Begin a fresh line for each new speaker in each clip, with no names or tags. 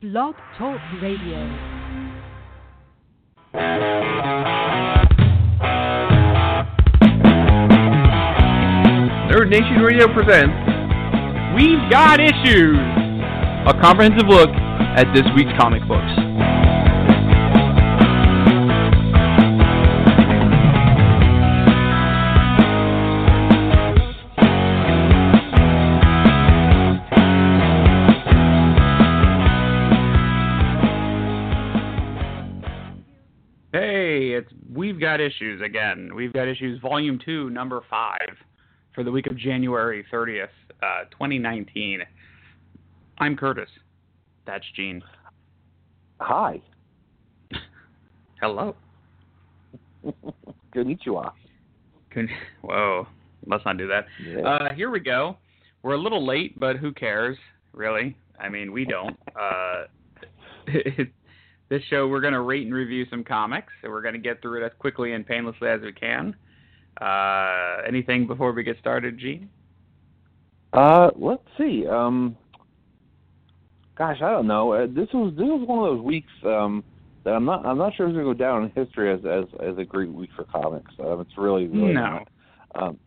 Blog Talk Radio.
Nerd Nation Radio presents We've Got Issues, a comprehensive look at this week's comic books. Got Issues again. We've Got Issues Volume 2, Number 5, for the week of January 30th, uh, 2019. I'm Curtis. That's Gene.
Hi.
Hello.
Konnichiwa.
Con- Whoa, let's not do that.
Yeah.
Uh, here we go. We're a little late, but who cares, really? I mean, we don't. Uh, this show, we're going to rate and review some comics, and we're going to get through it as quickly and painlessly as we can. Uh, anything before we get started, Gene?
Uh, let's see. Um, gosh, I don't know. Uh, this was this was one of those weeks um, that I'm not I'm not sure it's gonna go down in history as as as a great week for comics. Um, it's really really
No.
not. Um,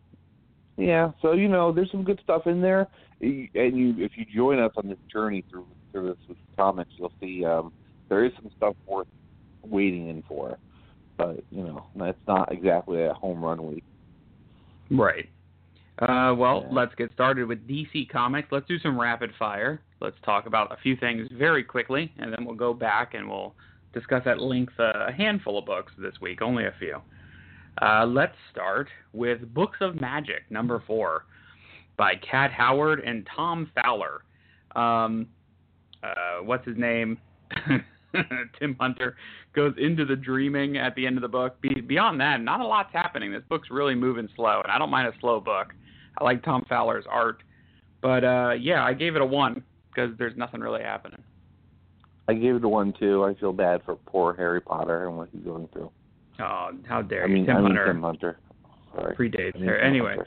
yeah, so you know, there's some good stuff in there, and you if you join us on this journey through through this with comics, you'll see um, there is some stuff worth waiting in for. But you know, it's not exactly a home run week.
Right. Uh, well,
Yeah.
let's get started with DC Comics. Let's do some rapid fire. Let's talk about a few things very quickly, and then we'll go back and we'll discuss at length uh, a handful of books this week, only a few. Uh, let's start with Books of Magic, number four, by Kat Howard and Tom Fowler. Um, uh, what's his name? Tim Hunter goes into the dreaming at the end of the book. Be- beyond that, not a lot's happening. This book's really moving slow, and I don't mind a slow book. I like Tom Fowler's art, but uh, yeah, I gave it a one because there's nothing really happening.
I gave it a one too. I feel bad for poor Harry Potter and what he's going through.
Oh, how dare
I
you,
mean,
Tim
I mean
Hunter
Tim Hunter. Sorry.
predates
I mean
Anyway,
Hunter.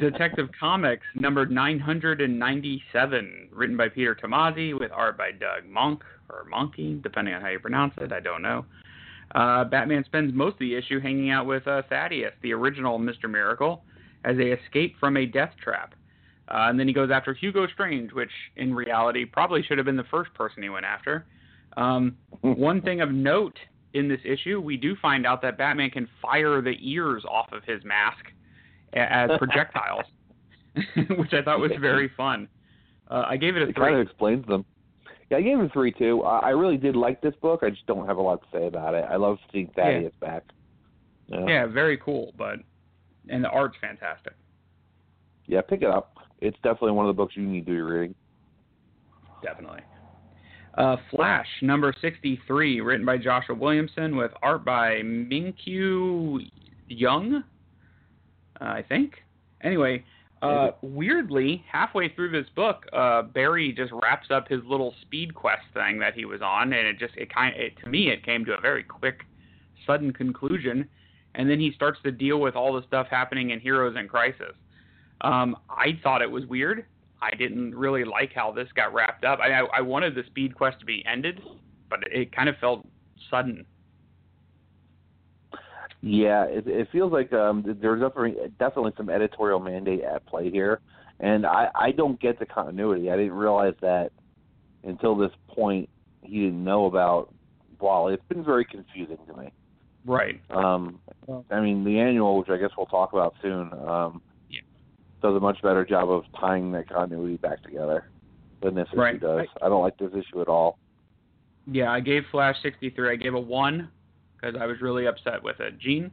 Detective Comics number 997, written by Peter Tomasi with art by Doug Monk or Monkey, depending on how you pronounce it. I don't know. Uh, Batman spends most of the issue hanging out with uh, Thaddeus, the original Mr. Miracle, as they escape from a death trap. Uh, and then he goes after Hugo Strange, which in reality probably should have been the first person he went after. Um, one thing of note in this issue, we do find out that Batman can fire the ears off of his mask as projectiles, which I thought was very fun. Uh, I gave it a
It kind of explains them. Yeah, I gave it a three too. I, I really did like this book. I just don't have a lot to say about it. I love seeing Thaddeus back. Yeah.
Yeah, very cool, but and the art's fantastic.
yeah, pick it up. It's definitely one of the books you need to be reading.
Definitely. Uh, Flash number 63, written by Joshua Williamson with art by Minkyu Young, I think. Anyway, uh, weirdly, halfway through this book, uh, Barry just wraps up his little speed quest thing that he was on, and it just it kind it, to me it came to a very quick, sudden conclusion, and then he starts to deal with all the stuff happening in Heroes in Crisis. Um, I thought it was weird. I didn't really like how this got wrapped up. I, I, I wanted the speed quest to be ended, but it, it kind of felt sudden.
Yeah, it, it feels like um, there's definitely definitely some editorial mandate at play here, and I I don't get the continuity. I didn't realize that until this point. He didn't know about Wally. It's been very confusing to me.
Right.
Um, I mean, the annual, which I guess we'll talk about soon, um,
Yeah.
does a much better job of tying that continuity back together than this issue
Right.
does. I don't like this issue at all.
Yeah, I gave Flash 63. I gave a 1 because I was really upset with it. Gene?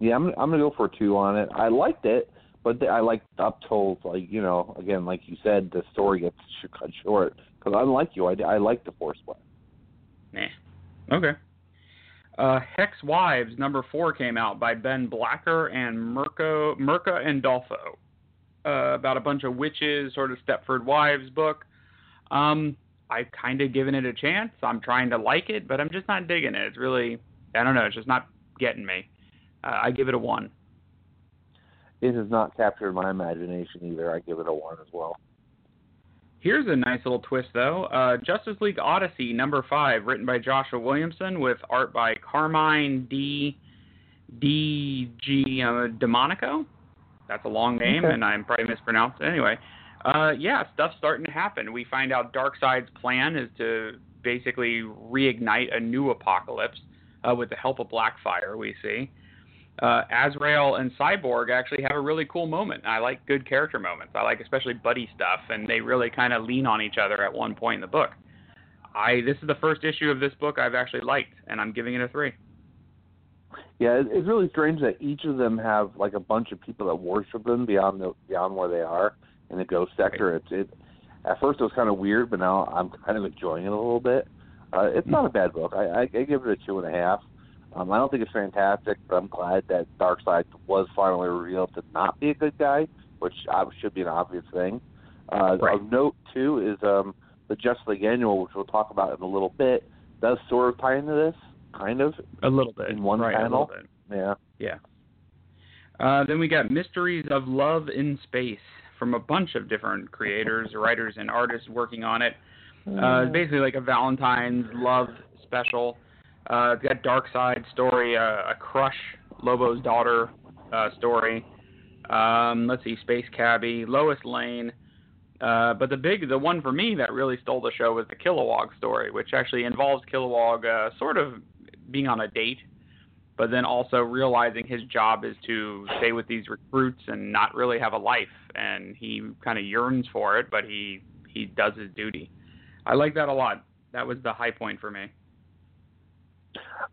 Yeah, I'm I'm gonna go for two on it. I liked it, but the, I like uptold. Like you know, again, like you said, the story gets cut short. Because unlike you, I, I like the Force Blast.
Nah. Okay. Uh, Hex Wives number four came out by Ben Blacker and Mirko Mirka Andolfo. Uh, about a bunch of witches, sort of Stepford Wives book. Um, I've kind of given it a chance. I'm trying to like it, but I'm just not digging it. It's really, I don't know, it's just not getting me. Uh, I give it a one.
It has not captured my imagination either. I give it a one as well.
Here's a nice little twist, though. Uh, Justice League Odyssey number five, written by Joshua Williamson, with art by Carmine D. D. G. Uh, Demonico. That's a long name,
Okay.
and I'm probably mispronounced it anyway. Uh, yeah, stuff's starting to happen. We find out Darkseid's plan is to basically reignite a new apocalypse uh, with the help of Blackfire. We see uh, Azrael and Cyborg actually have a really cool moment. I like good character moments. I like especially buddy stuff, and they really kind of lean on each other at one point in the book. I this is the first issue of this book I've actually liked, and I'm giving it a three.
Yeah, it, it's really strange that each of them have like a bunch of people that worship them beyond the beyond where they are in the ghost sector. It's it. At first, it was kind of weird, but now I'm kind of enjoying it a little bit. Uh, it's not a bad book. I, I, I give it a two and a half. Um, I don't think it's fantastic, but I'm glad that Darkseid was finally revealed to not be a good guy, which uh, should be an obvious thing. Uh,
Right.
Of note too is um, the Justice League Annual, which we'll talk about in a little bit, does sort of tie into this, kind of.
A little bit
In one
right,
panel?
A little bit.
Yeah.
Yeah. Uh, then we got Mysteries of Love in Space from a bunch of different creators, writers, and artists working on it. Uh, it's basically like a Valentine's love special. Uh, it's got Darkseid story, uh, a crush, Lobo's daughter uh, story. Um, let's see, Space Cabbie, Lois Lane. Uh, but the big, the one for me that really stole the show was the Kilowog story, which actually involves Kilowog uh, sort of being on a date, but then also realizing his job is to stay with these recruits and not really have a life, and he kind of yearns for it, but he he does his duty. I like that a lot. That was the high point for me.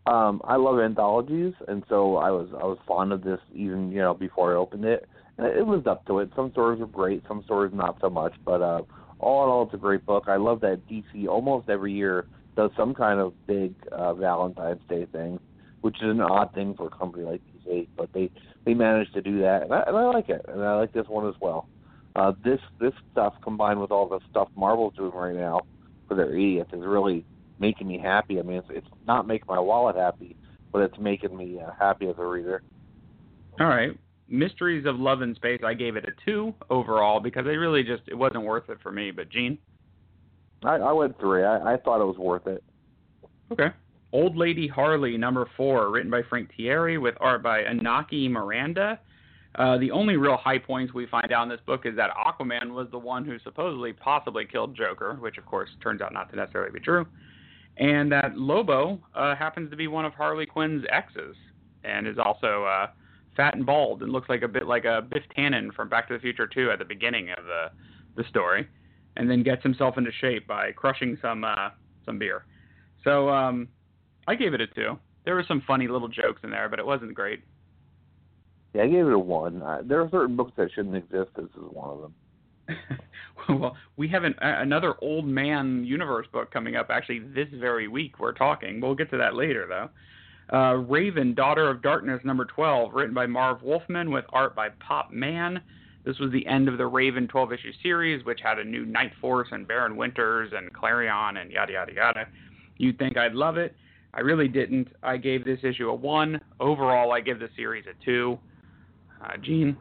Um, I love anthologies, and so I was I was fond of this even you know before I opened it. And it lived up to it. Some stories are great, some stories not so much. But uh, all in all, it's a great book. I love that DC almost every year does some kind of big uh, Valentine's Day thing, which is an odd thing for a company like DC. But they they managed to do that, and I, and I like it. And I like this one as well. Uh, this this stuff combined with all the stuff Marvel's doing right now for their idiots is really making me happy. I mean, it's, it's not making my wallet happy, but it's making me uh, happy as a reader.
All right. Mysteries of Love in Space, I gave it a two overall because it really just it wasn't worth it for me. But Gene,
I, I went three. I, I thought it was worth it.
okay. Old Lady Harley number four, written by Frank Tieri with art by Inaki Miranda. Uh, the only real high points we find out in this book is that Aquaman was the one who supposedly possibly killed Joker, which of course turns out not to necessarily be true, and that Lobo uh, happens to be one of Harley Quinn's exes and is also uh, fat and bald and looks like a bit like a Biff Tannen from Back to the Future 2 at the beginning of the the story, and then gets himself into shape by crushing some uh, some beer. So um, I gave it a two. There were some funny little jokes in there, but it wasn't great.
Yeah, I gave it a one. Uh, there are certain books that shouldn't exist. This is one of them.
well, we have an, a- another old man universe book coming up actually this very week. We're talking. We'll get to that later, though. Uh, Raven, Daughter of Darkness, number 12, written by Marv Wolfman with art by Pop Mhan. This was the end of the Raven 12 issue series, which had a new Night Force and Baron Winters and Clarion and yada, yada, yada. You'd think I'd love it. I really didn't. I gave this issue a 1. Overall, I give the series a 2. Uh, Gene?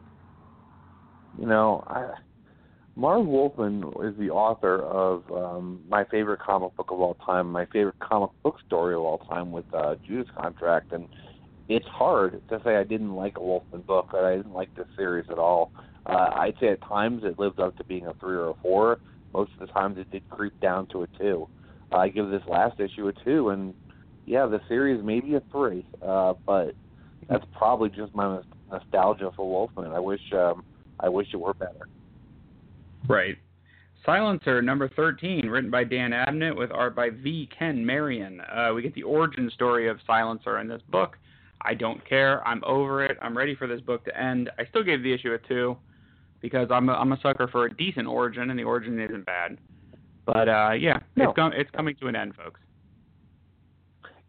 You know, I, Marv Wolfman is the author of um, my favorite comic book of all time, my favorite comic book story of all time with uh, Judas Contract, and it's hard to say I didn't like a Wolfman book, that I didn't like this series at all. Uh, I'd say at times it lived up to being a three or a four. Most of the times it did creep down to a two. I give this last issue a two, and yeah, the series maybe a three, uh, but that's probably just my nostalgia for Wolfman. I wish um, I wish it were better.
Right. Silencer number 13, written by Dan Abnett with art by V. Ken Marion. Uh, we get the origin story of Silencer in this book. I don't care. I'm over it. I'm ready for this book to end. I still gave the issue a two because I'm a, I'm a sucker for a decent origin, and the origin isn't bad. But uh, yeah,
No.
it's com- it's coming to an end, folks.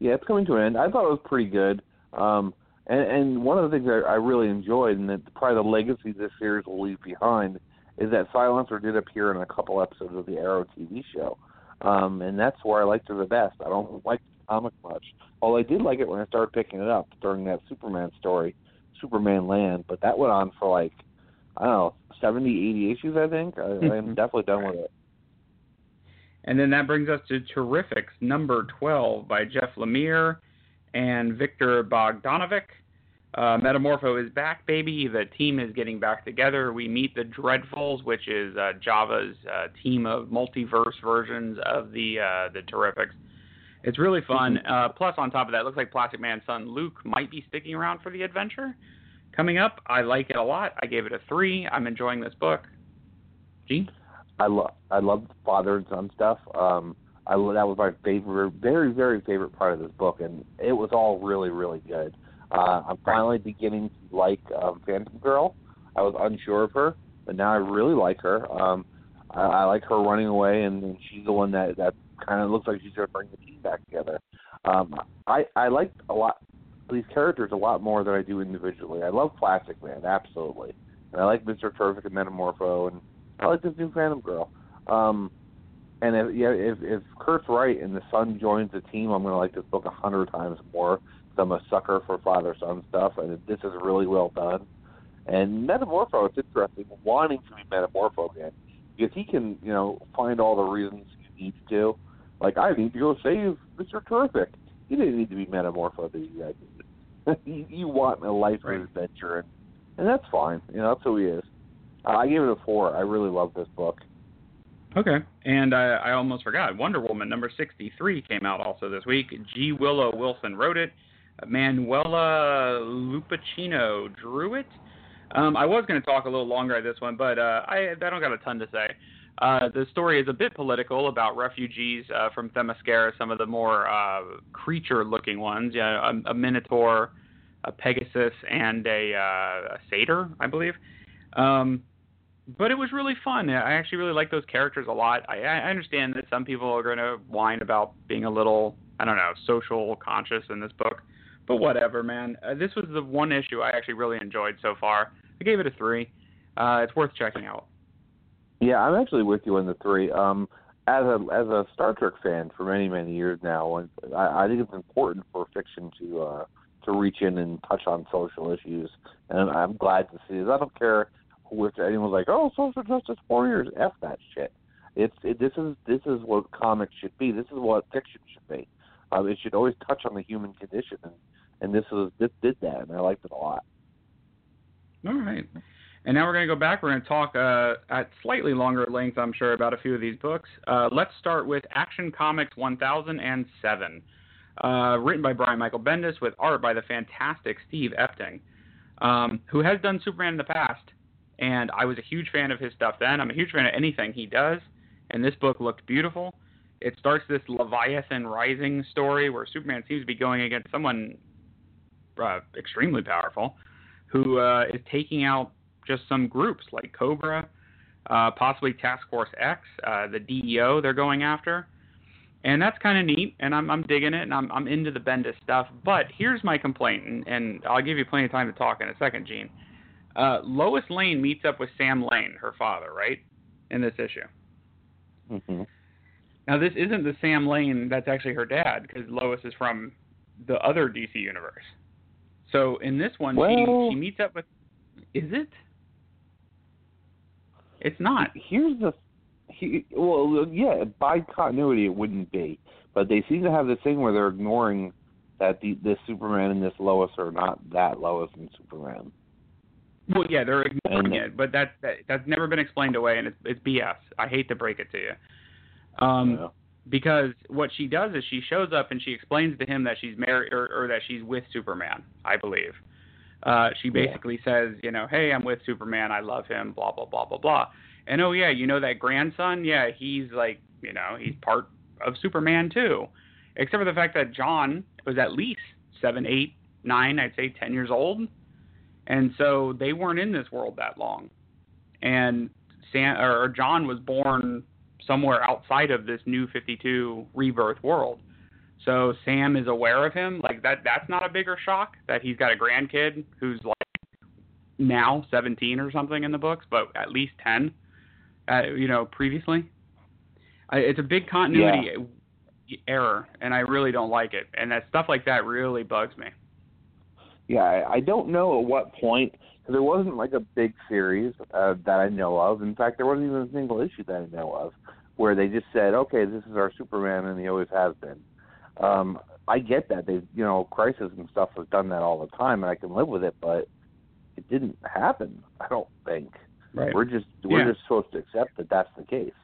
Yeah, it's coming to an end. I thought it was pretty good. Um, and, and one of the things I, I really enjoyed, and that probably the legacy this series will leave behind, is that Silencer did appear in a couple episodes of the Arrow TV show. Um, and that's where I liked her the best. I don't like the comic much. Although I did like it when I started picking it up during that Superman story, Superman Land. But that went on for like, I don't know, 70, 80 issues, I think. I, I'm definitely done with it.
And then that brings us to Terrifics number 12 by Jeff Lemire and Viktor Bogdanovic. Uh, Metamorpho is back, baby. The team is getting back together. We meet the Dreadfuls, which is uh, Java's uh, team of multiverse versions of the uh, the Terrifics. It's really fun. Uh, plus, on top of that, it looks like Plastic Man's son Luke might be sticking around for the adventure. Coming up, I like it a lot. I gave it a three. I'm enjoying this book. Gene?
I love I love father and son stuff. Um, I that was my favorite, very very favorite part of this book, and it was all really really good. Uh, I'm finally beginning to like um, Phantom Girl. I was unsure of her, but now I really like her. Um, I, I like her running away, and, she's the one that that kind of looks like she's going to bring the team back together. Um, I I like a lot these characters a lot more than I do individually. I love Plastic Man, absolutely, and I like Mister Terrific and Metamorpho, and I like this new Phantom Girl. Um, and if yeah, if if Curt's right and the son joins the team, I'm gonna like this book a hundred times more. 'cause I'm a sucker for father son stuff, and this is really well done. And Metamorpho, it's interesting, wanting to be Metamorpho again because he can, you know, find all the reasons he needs to. Like I need to go save Mister Terrific. He didn't need to be Metamorpho. That guys did. you, you want a life
Right.
of adventure, and and that's fine. You know, that's who he is. Uh, I gave it a four. I really love this book.
Okay. And I, I almost forgot. Wonder Woman number 63 came out also this week. G. Willow Wilson wrote it. Manuela Lupacchino drew it. Um, I was going to talk a little longer at this one, but uh, I, I don't got a ton to say. Uh, the story is a bit political about refugees uh, from Themyscira, some of the more uh, creature-looking ones. Yeah, a, a minotaur, a pegasus, and a, uh, a satyr, I believe. Um, but it was really fun. I actually really like those characters a lot. I, I understand that some people are going to whine about being a little, I don't know, social conscious in this book, but whatever, man. Uh, this was the one issue I actually really enjoyed so far. I gave it a three. Uh, it's worth checking out.
Yeah, I'm actually with you on the three. Um, as a as a Star Trek fan for many many years now, I, I think it's important for fiction to uh, to reach in and touch on social issues, and I'm glad to see it. I don't care if anyone's like, "Oh, social justice warriors," f that shit. It's it, this is this is what comics should be. This is what fiction should be. Um, it should always touch on the human condition, and and this was this did that, and I liked it a lot.
All right. And now we're going to go back. We're going to talk uh, at slightly longer length, I'm sure, about a few of these books. Uh, let's start with Action Comics 1007, uh, written by Brian Michael Bendis with art by the fantastic Steve Epting, um, who has done Superman in the past. And I was a huge fan of his stuff then. I'm a huge fan of anything he does. And this book looked beautiful. It starts this Leviathan Rising story where Superman seems to be going against someone uh, extremely powerful who uh, is taking out just some groups like Cobra, uh, possibly Task Force X, uh, the DEO they're going after. And that's kind of neat, and I'm, I'm digging it, and I'm, I'm into the Bendis stuff. But here's my complaint, and, and I'll give you plenty of time to talk in a second, Gene. Uh, Lois Lane meets up with Sam Lane, her father, right, in this issue.
Mm-hmm.
Now, this isn't the Sam Lane that's actually her dad, because Lois is from the other DC universe. So in this one,
Well-
she, she meets up with. Is it? It's not.
Here's the, he, well, yeah, by continuity it wouldn't be, but they seem to have this thing where they're ignoring that the this Superman and this Lois are not that Lois and Superman.
Well, yeah, they're ignoring
And-
it, but that, that that's never been explained away, and it's it's BS. I hate to break it to you. Um,
Yeah.
because what she does is she shows up and she explains to him that she's married or, or that she's with Superman, I believe. Uh, she
Yeah.
basically says, you know, hey, I'm with Superman, I love him, blah blah blah blah blah. And oh yeah, you know that grandson? Yeah, he's like, you know, he's part of Superman too. Except for the fact that Jon was at least seven, eight nine, I'd say ten years old, and so they weren't in this world that long, and Sam or Jon was born somewhere outside of this new 52 rebirth world. So Sam is aware of him. Like that that's not a bigger shock that he's got a grandkid who's like now 17 or something in the books, but at least 10 uh, you know previously. I, it's a big continuity error and I really don't like it. And that stuff like that really bugs me.
Yeah, I, I don't know at what point because there wasn't like a big series uh, that I know of. In fact, there wasn't even a single issue that I know of where they just said, "Okay, this is our Superman," and he always has been. Um, I get that they, you know, Crisis and stuff has done that all the time, and I can live with it, but it didn't happen. I don't think.
Right.
We're just we're
Yeah.
just supposed to accept that that's the case.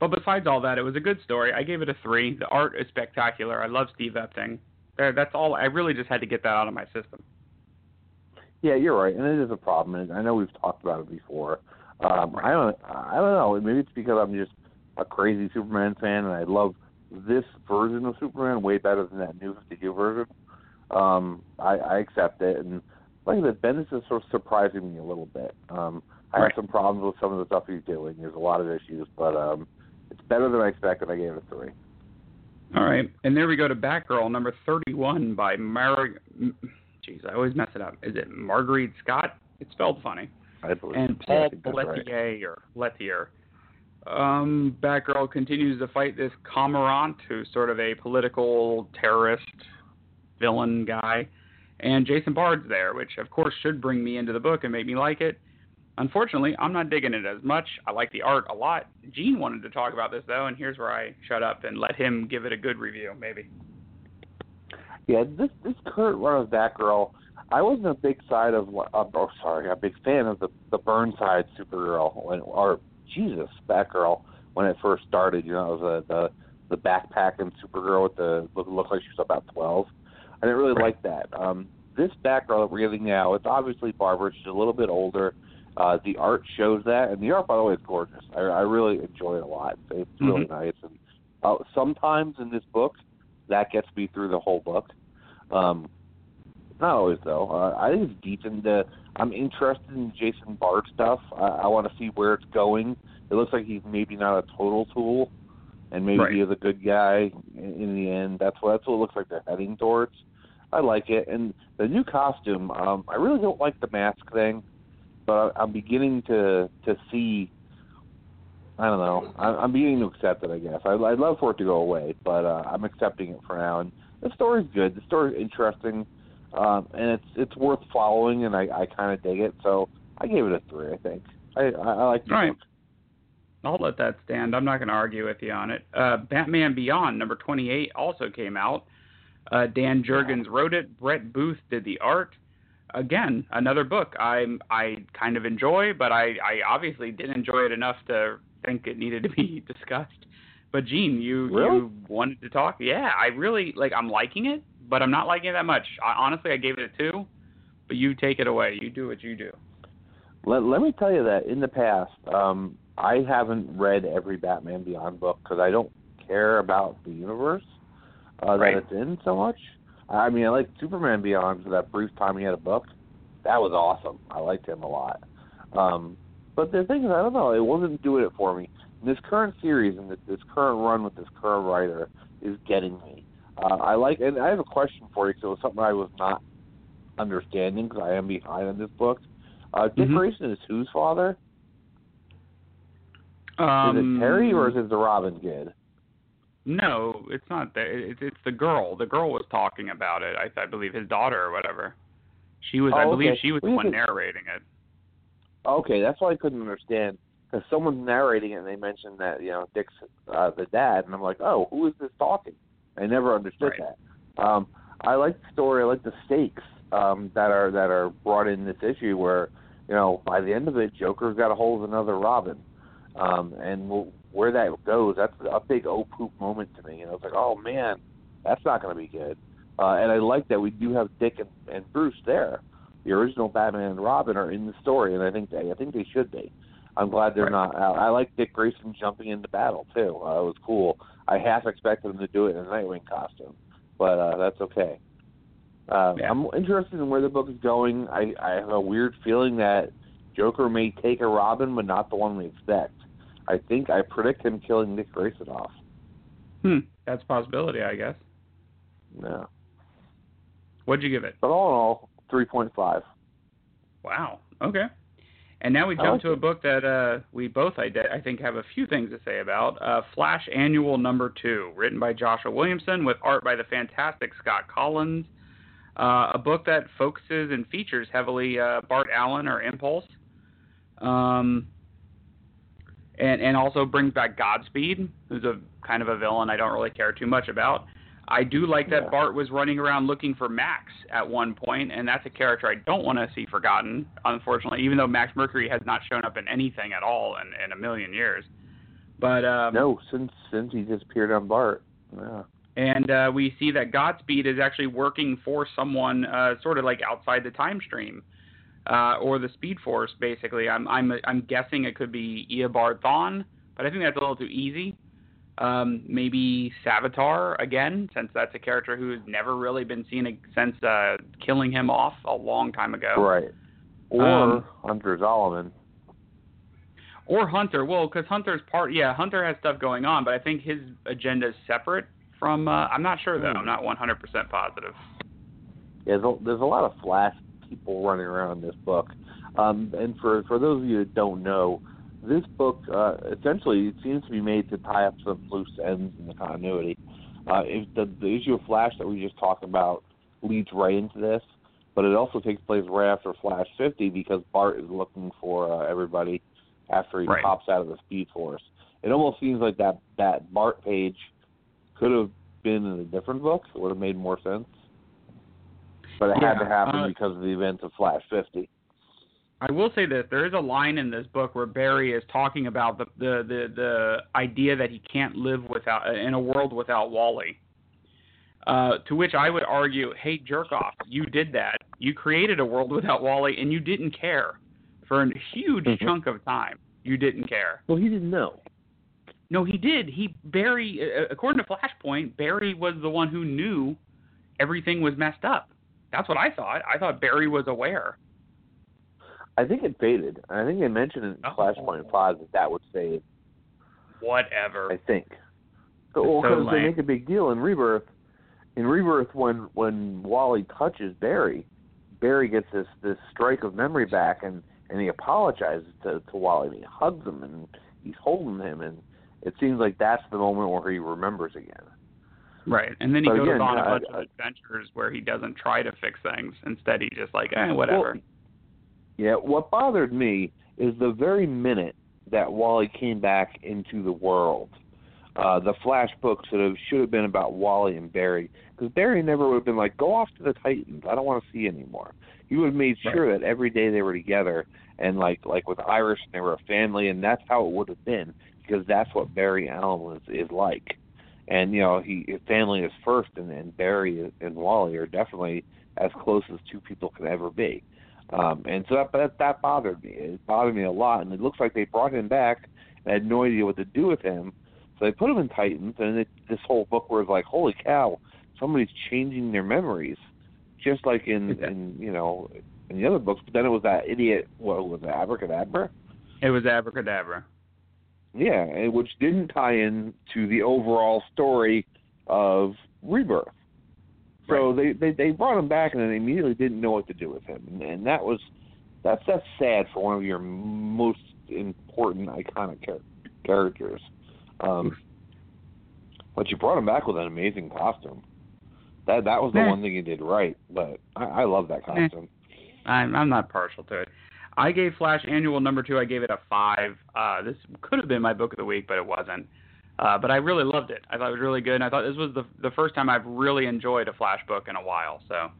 But besides all that, it was a good story. I gave it a three. The art is spectacular. I love Steve Epting. That's all. I really just had to get that out of my system.
Yeah, you're right, and it is a problem. And I know we've talked about it before. Um, I don't, I don't know. Maybe it's because I'm just a crazy Superman fan, and I love this version of Superman way better than that new 52 version. Um, I, I accept it, and like I said, Bendis is sort of surprising me a little bit. Um, I
Right.
have some problems with some of the stuff he's doing. There's a lot of issues, but um, it's better than I expected. I gave it three.
All right, and there we go to Batgirl number 31 by Mar. Jeez, I always mess it up. Is it Marguerite Scott? It's spelled funny.
I believe.
and Paul
that's right.
Or Lettier. Um, Batgirl continues to fight this Cormorant, who's sort of a political terrorist villain guy, and Jason Bard's there, which of course should bring me into the book and make me like it. Unfortunately, I'm not digging it as much. I like the art a lot. Gene wanted to talk about this though, and here's where I shut up and let him give it a good review, maybe.
Yeah, this this current run of Batgirl, I wasn't a big side of, uh, oh sorry, a big fan of the the Burnside Supergirl when, or Jesus Batgirl when it first started. You know, it was the the, the backpacking Supergirl with the look, looked like she was about twelve. I didn't really
Right.
like that. Um, this Batgirl that we're getting now, it's obviously Barbara. She's a little bit older. Uh, the art shows that, and the art, by the way, is gorgeous. I, I really enjoy it a lot. It's really nice. And uh, sometimes in this book, that gets me through the whole book. Um, not always though. Uh, I think it's decent. Uh, I'm interested in Jason Bard stuff. I, I want to see where it's going. It looks like he's maybe not a total tool, and maybe
Right.
he is a good guy in, in the end. That's what that's what it looks like they're heading towards. I like it, and the new costume. Um, I really don't like the mask thing, but I, I'm beginning to to see. I don't know. I, I'm beginning to accept it. I guess I, I'd love for it to go away, but uh, I'm accepting it for now. And the story's good. The story's interesting, um, and it's it's worth following, and I, I kind of dig it. So I gave it a three. I think I I, I like the
All right.
book.
I'll let that stand. I'm not going to argue with you on it. Uh, Batman Beyond number 28 also came out. Uh, Dan Jurgens wrote it. Brett Booth did the art. Again, another book I I kind of enjoy, but I I obviously didn't enjoy it enough to think it needed to be discussed. But Gene, you
Really?
you wanted to talk. Yeah, I really like. I'm liking it, but I'm not liking it that much. I, honestly, I gave it a two. But you take it away. You do what you do.
Let, let me tell you that in the past, um, I haven't read every Batman Beyond book because I don't care about the universe uh,
Right.
that it's in so much. I mean, I like Superman Beyond for that brief time he had a book. That was awesome. I liked him a lot. Um, but the thing is, I don't know. It wasn't doing it for me. This current series and this, current run with this current writer is getting me. Uh, I like, and I have a question for you because it was something I was not understanding because I am behind on this book. Uh, Dick
Mhm.
Grayson is whose father?
Um,
is it Terry or is it the Robin kid?
No, it's not that. It's it's the girl. The girl was talking about it. I I believe his daughter or whatever. She was. I
Oh,
believe
okay.
she was the
Well,
one narrating it.
Okay, that's why I couldn't understand because someone's narrating it and they mentioned that you know Dick's uh, the dad, and I'm like, oh, who is this talking? I never understood
Right.
that. Um, I like the story. I like the stakes um, that are that are brought in this issue, where you know by the end of it, Joker's got a hold of another Robin, um, and w- where that goes, that's a big oh poop moment to me. You know, it's like, oh man, that's not going to be good. Uh, and I like that we do have Dick and, and Bruce there. The original Batman and Robin are in the story, and I think they, I think they should be. I'm glad they're
Right.
not. out. I like Dick Grayson jumping into battle too. Uh, it was cool. I half expected him to do it in a Nightwing costume, but uh, that's okay. Uh,
Yeah.
I'm interested in where the book is going. I, I have a weird feeling that Joker may take a Robin, but not the one we expect. I think I predict him killing Nick Grayson off.
Hmm. That's a possibility, I guess.
Yeah.
What'd you give it?
But all in all, 3.5.
Wow. Okay. And now we jump
like
to a book that uh, we both, I, I think, have a few things to say about. Uh, Flash Annual Number Two, written by Joshua Williamson with art by the fantastic Scott Kolins. Uh, a book that focuses and features heavily uh, Bart Allen or Impulse, um, and and also brings back Godspeed, who's a kind of a villain I don't really care too much about. I do like that
Yeah.
Bart was running around looking for Max at one point, and that's a character I don't want to see forgotten, unfortunately, even though Max Mercury has not shown up in anything at all in, in a million years. But um,
No, since since he disappeared on Bart. Yeah.
and uh, we see that Godspeed is actually working for someone uh, sort of like outside the time stream uh, or the Speed Force. Basically, I'm I'm I'm guessing it could be Eobard Thawne, but I think that's a little too easy. Um, maybe Savitar again, since that's a character who has never really been seen since uh, killing him off a long time ago.
Right. Or
Um,
Hunter Zolomon.
Or Hunter. Well, because Hunter's part, yeah, Hunter has stuff going on, but I think his agenda is separate from. Uh, I'm not sure though.
Hmm.
I'm not 100% positive.
Yeah, there's a, there's a lot of Flash people running around in this book. Um, and for for those of you that don't know, this book uh, essentially it seems to be made to tie up some loose ends in the continuity. Uh, if the the issue of Flash that we just talked about leads right into this, but it also takes place right after Flash 50 because Bart is looking for uh, everybody after he
Right.
pops out of the Speed Force. It almost seems like that that Bart page could have been in a different book. It would have made more sense. But it had to happen
uh,
because of the events of Flash 50.
I will say this: there is a line in this book where Barry is talking about the the the, the idea that he can't live without in a world without Wally. Uh, to which I would argue, hey, jerk off, you did that. You created a world without Wally, and you didn't care for a huge
Mhm.
chunk of time. You didn't care.
Well, he didn't know.
No, he did. He Barry, uh, according to Flashpoint, Barry was the one who knew everything was messed up. That's what I thought. I thought Barry was aware.
I think it faded. I think they mentioned in
Oh.
Flashpoint 5 that that would fade.
Whatever.
I think. Well,
so
because they make a big deal in Rebirth. In Rebirth, when when Wally touches Barry, Barry gets this this strike of memory back, and and he apologizes to to Wally. And he hugs him, and he's holding him, and it seems like that's the moment where he remembers again.
Right. And then he
But
goes
again,
on a bunch
I-
of adventures where he doesn't try to fix things. Instead, he's just like, eh, whatever.
Well, yeah, what bothered me is the very minute that Wally came back into the world, uh, the Flash books that have, should have been about Wally and Barry, because Barry never would have been like, "Go off to the Titans. I don't want to see you anymore." He would have made sure that every day they were together, and like like with Iris, they were a family, and that's how it would have been, because that's what Barry Allen is, is like. And you know, he his family is first, and, and Barry and Wally are definitely as close as two people can ever be. Um, and so that, that that bothered me. It bothered me a lot, and it looks like they brought him back and had no idea what to do with him. So they put him in Titans, and it, this whole book was like, holy cow, somebody's changing their memories, just like in in you know in the other books. But then it was that idiot, what was it, Abracadabra?
It was abracadabra.
Yeah, and which didn't tie in to the overall story of Rebirth. So they, they they brought him back and then they immediately didn't know what to do with him, and, and that was that's that's sad for one of your most important iconic char- characters. Um, but you brought him back with an amazing costume. That that was the
Eh.
one thing you did right. But I, I love that costume.
I'm, I'm not partial to it. I gave Flash Annual number two. I gave it a five. Uh, this could have been my book of the week, but it wasn't. Uh, but I really loved it. I thought it was really good, and I thought this was the the first time I've really enjoyed a Flash book in a while. So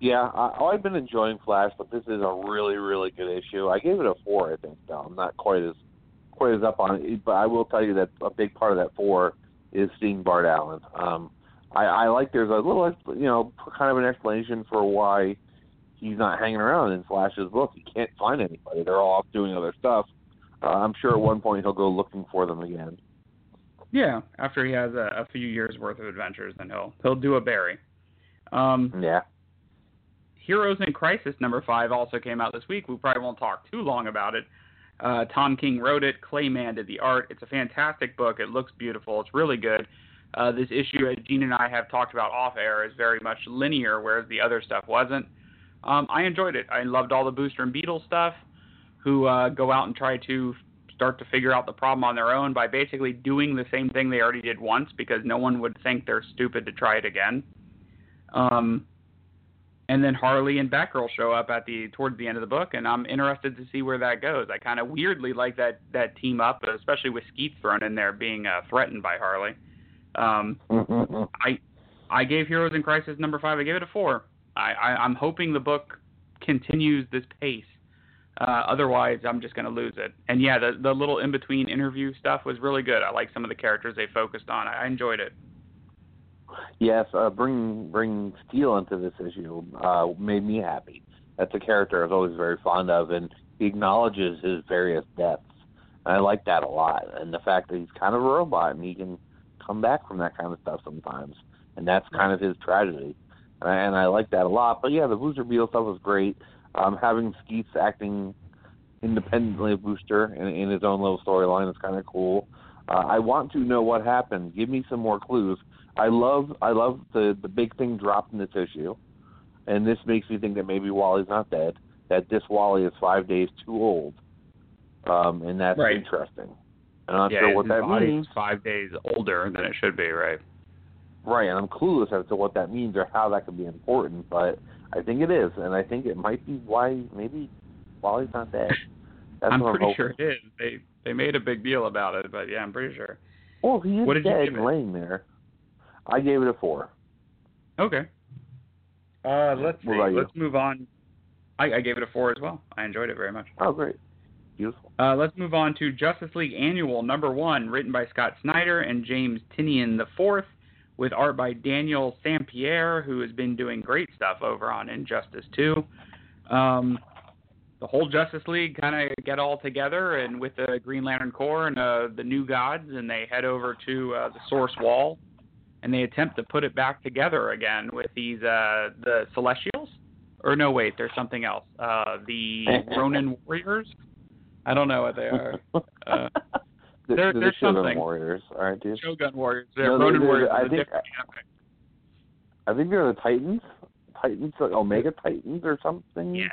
Yeah, I, I've been enjoying Flash, but this is a really, really good issue. I gave it a four, I think. Though I'm not quite as quite as up on it, but I will tell you that a big part of that four is seeing Bart Allen. Um, I, I like there's a little, you know, kind of an explanation for why he's not hanging around in Flash's book. He can't find anybody; they're all off doing other stuff. Uh, I'm sure at one point he'll go looking for them again.
yeah, after he has a, a few years worth of adventures, then he'll he'll do a Barry. Um,
Yeah.
Heroes in Crisis number five also came out this week. We probably won't talk too long about it. Uh, Tom King wrote it. Clay Mann did the art. It's a fantastic book. It looks beautiful. It's really good. Uh, this issue, as Gene and I have talked about off air, is very much linear, whereas the other stuff wasn't. Um, I enjoyed it. I loved all the Booster and Beetle stuff, who uh, go out and try to start to figure out the problem on their own by basically doing the same thing they already did once because no one would think they're stupid to try it again. Um, and then Harley and Batgirl show up at the towards the end of the book, and I'm interested to see where that goes. I kind of weirdly like that that team up, especially with Skeet thrown in there being uh, threatened by Harley. Um, I I gave Heroes in Crisis number five. I gave it a four. I, I I'm hoping the book continues this pace. Uh, otherwise, I'm just going to lose it. And yeah, the the little in between interview stuff was really good. I like some of the characters they focused on. I, I enjoyed it.
Yes, uh, bringing bring Steel into this issue uh, made me happy. That's a character I was always very fond of, and he acknowledges his various deaths. And I like that a lot, and the fact that he's kind of a robot and he can come back from that kind of stuff sometimes, and that's kind of his tragedy. And I, and I like that a lot. But yeah, the Booster Beetle stuff was great. Um, having Skeets acting independently of Booster in, in his own little storyline is kind of cool. Uh, I want to know what happened. Give me some more clues. I love I love the the big thing dropped in this issue, and this makes me think that maybe Wally's not dead. That this Wally is five days too old, um, and that's
Right.
interesting. And I'm not
yeah,
sure what
his
that
body's
means.
five days older than it should be, right?
Right, and I'm clueless as to what that means or how that could be important, but I think it is, and I think it might be why maybe Wally's not dead. That's
I'm pretty
I'm
sure it is. They they made a big deal about it, but yeah, I'm pretty sure.
Well, he is
What did you
dead
give
and
it?
laying there. I gave it a four.
Okay. Uh, let's see.
What about you?
Let's move on. I, I gave it a four as well. I enjoyed it very much.
Oh, great, beautiful.
Uh, let's move on to Justice League Annual number one, written by Scott Snyder and James Tynion IV, with art by Daniel Sampere, who has been doing great stuff over on Injustice 2. Um, the whole Justice League kind of get all together and with the Green Lantern Corps and uh, the New Gods, and they head over to uh, the Source Wall, and they attempt to put it back together again with these uh, the Celestials. Or no, wait, there's something else. Uh, the Ronin Warriors. I don't know what they are.
The,
there-
the
there's
Shogun
something.
Warriors, aren't you?
Shogun Warriors. They're
No,
Ronin
they're-
Warriors.
I think-
epic.
I think they're the Titans. Titans, like Omega Titans, or something.
Yeah.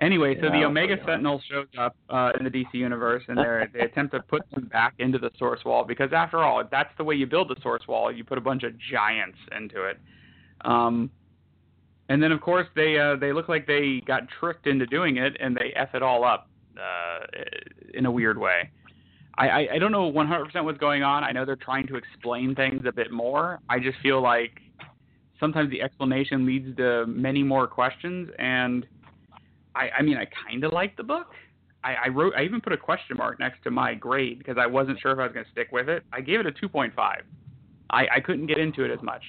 Anyway, so
Yeah,
the Omega. Sentinel shows up uh, in the DC universe, and they they attempt to put them back into the Source Wall because, after all, that's the way you build the Source Wall. You put a bunch of giants into it. Um, and then, of course, they uh, they look like they got tricked into doing it, and they f it all up uh, in a weird way. I, I, don't know 100% what's going on. I know they're trying to explain things a bit more. I just feel like sometimes the explanation leads to many more questions, and I, I mean, I kind of like the book. I, I wrote, I even put a question mark next to my grade because I wasn't sure if I was going to stick with it. I gave it a 2.5. I, I couldn't get into it as much.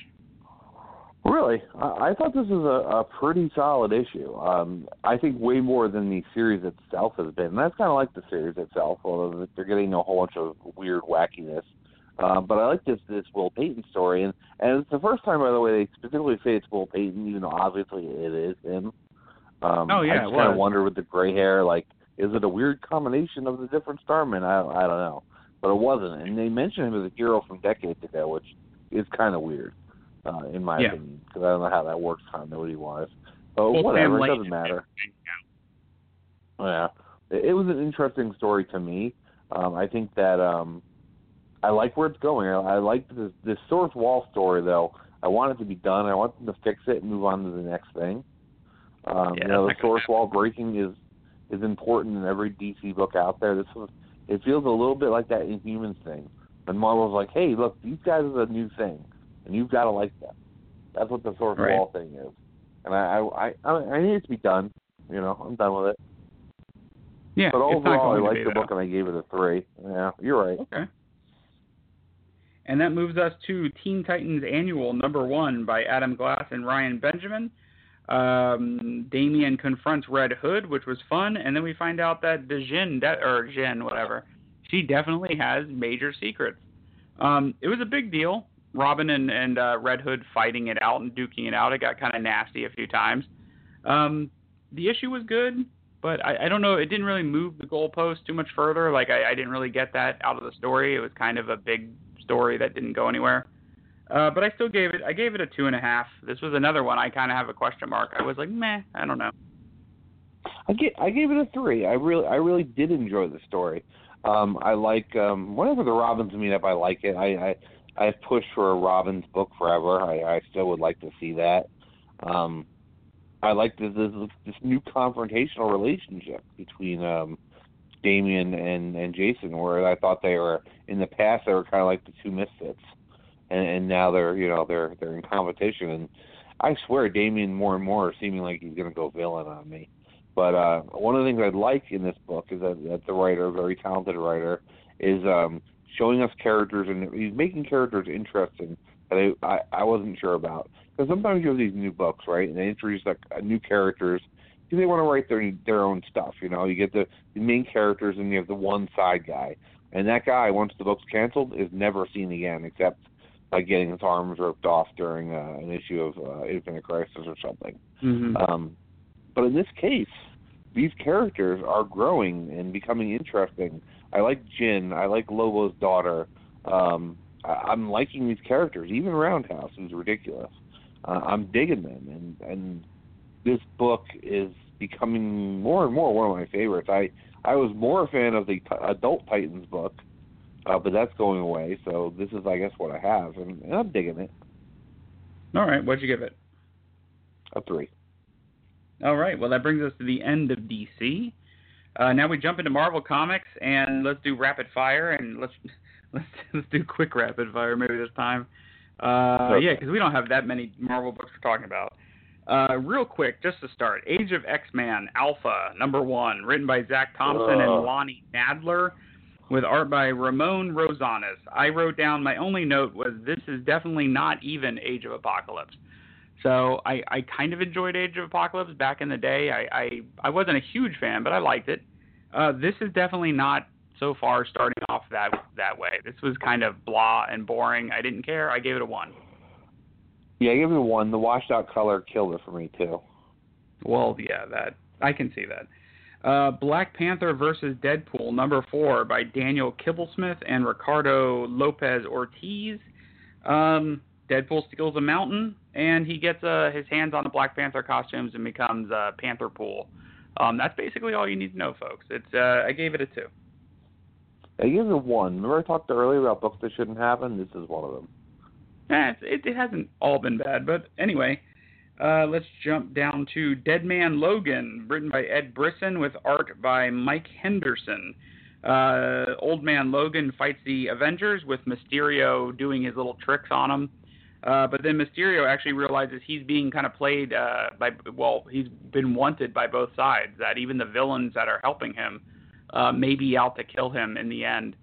Really, I, I thought this was a, a pretty solid issue. Um, I think way more than the series itself has been. And that's kind of like the series itself, although they're getting a whole bunch of weird wackiness. Uh, but I like this this Will Payton story, and and it's the first time, by the way, they specifically say it's Will Payton, even though obviously it is him. Um,
Oh, yeah,
I just kind of wonder with the gray hair, like, is it a weird combination of the different Starmen? I I don't know, but it wasn't. And they mentioned him as a hero from decades ago, which is kind of weird, uh, in my
Yeah.
opinion, because I don't know how that works continuity wise. But
Well,
whatever, it doesn't matter. Yeah, it, it was an interesting story to me. Um, I think that um, I like where it's going. I, I like this this source wall story though. I want it to be done. I want them to fix it and move on to the next thing. Um,
Yeah,
you know, the
that's not gonna
source wall breaking is is important in every DC book out there. This was it feels a little bit like that Inhumans thing. When Marvel's like, hey, look, these guys are a new thing, and you've got to like them. That's what the source
Right.
wall thing is. And I I I, I need it to be done. You know, I'm done with it.
Yeah,
But overall, I liked the book and I gave it a three. Yeah, you're right.
Okay. And that moves us to Teen Titans Annual number one by Adam Glass and Ryan Benjamin. Um, Damian confronts Red Hood, which was fun, and then we find out that Dejin, de- or Jen, whatever, she definitely has major secrets. Um, it was a big deal. Robin and and uh, Red Hood fighting it out and duking it out. It got kind of nasty a few times. Um, the issue was good, but I, I don't know. It didn't really move the goalpost too much further. Like I, I didn't really get that out of the story. It was kind of a big story that didn't go anywhere. Uh, but I still gave it. I gave it a two and a half. This was another one I kind of have a question mark. I was like, meh. I don't know.
I get I gave it a three. I really I really did enjoy the story. Um, I like um, whenever the Robins meet up. I like it. I I I've pushed for a Robins book forever. I I still would like to see that. Um, I like this this, this new confrontational relationship between um, Damian and and Jason, where I thought they were in the past they were kind of like the two misfits, and, and now they're you know they're they're in competition. And I swear, Damian more and more seeming like he's going to go villain on me. But uh, one of the things I like in this book is that, that the writer, very talented writer, is um, showing us characters and he's making characters interesting that I I, I wasn't sure about. Because sometimes you have these new books, right, and they introduce like uh, new characters because they want to write their their own stuff. You know, you get the, the main characters and you have the one side guy, and that guy once the book's canceled is never seen again except by getting his arms ripped off during uh, an issue of uh, Infinite Crisis or something.
Mm-hmm.
Um, but in this case, these characters are growing and becoming interesting. I like Djinn. I like Lobo's daughter. Um, I, I'm liking these characters. Even Roundhouse, who's ridiculous. Uh, I'm digging them, and and this book is becoming more and more one of my favorites. I I was more a fan of the t- Adult Titans book, uh, but that's going away. So this is, I guess, what I have, and, and I'm digging it.
All right, what'd you give it?
A three.
All right. Well, that brings us to the end of DC. Uh, now we jump into Marvel Comics, and let's do rapid fire, and let's let's let's do quick rapid fire maybe this time. Uh,
Okay.
Yeah, because we don't have that many Marvel books we're talking about. Uh, real quick, just to start, Age of X-Man Alpha number one, written by Zac Thompson
Ugh.
and Lonnie Nadler, with art by Ramon Rosanas. I wrote down my only note was this is definitely not even Age of Apocalypse. So I, I kind of enjoyed Age of Apocalypse back in the day. I, I, I wasn't a huge fan, but I liked it. Uh, this is definitely not so far starting off that that way. This was kind of blah and boring. I didn't care. I gave it a one.
Yeah, I give it a one. The washed out color killed it for me too.
Well, yeah, that I can see that. Uh, Black Panther versus Deadpool number four by Daniel Kibblesmith and Ricardo Lopez Ortiz. Um, Deadpool steals a mountain and he gets uh, his hands on the Black Panther costumes and becomes uh, Panther Pool. Um, that's basically all you need to know, folks. It's uh, I gave it a two.
I give it a one. Remember I talked earlier about books that shouldn't happen? This is one of them.
It's, it, it hasn't all been bad, but anyway, uh, let's jump down to Dead Man Logan, written by Ed Brisson with art by Mike Henderson. Uh, Old Man Logan fights the Avengers with Mysterio doing his little tricks on him. Uh, but then Mysterio actually realizes he's being kind of played uh, by, well, he's been wanted by both sides, that even the villains that are helping him uh, may be out to kill him in the end.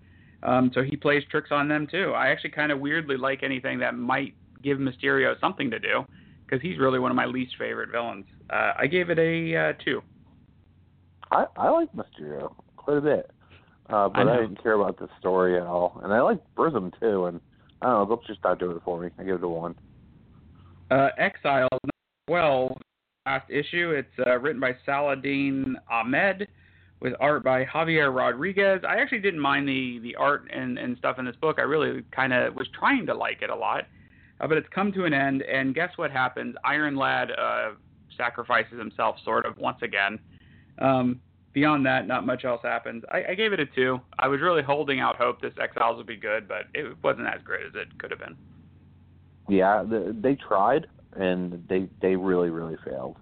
Um, so he plays tricks on them too. I actually kind of weirdly like anything that might give Mysterio something to do because he's really one of my least favorite villains. Uh, I gave it a uh, two.
I I like Mysterio quite a bit, uh, but
I
I, didn't care about the story at all. And I like Prism too. And I don't know, books just not doing it for me. I give it a one.
Uh, Exile, well, last issue. It's uh, written by Saladin Ahmed with art by Javier Rodriguez. I actually didn't mind the the art and and stuff in this book. I really kind of was trying to like it a lot, uh, but it's come to an end. And guess what happens? Iron Lad uh, sacrifices himself, sort of once again. Um, beyond that, not much else happens. I, I gave it a two. I was really holding out hope this Exiles would be good, but it wasn't as great as it could have been.
Yeah, the, they tried and they they really really failed.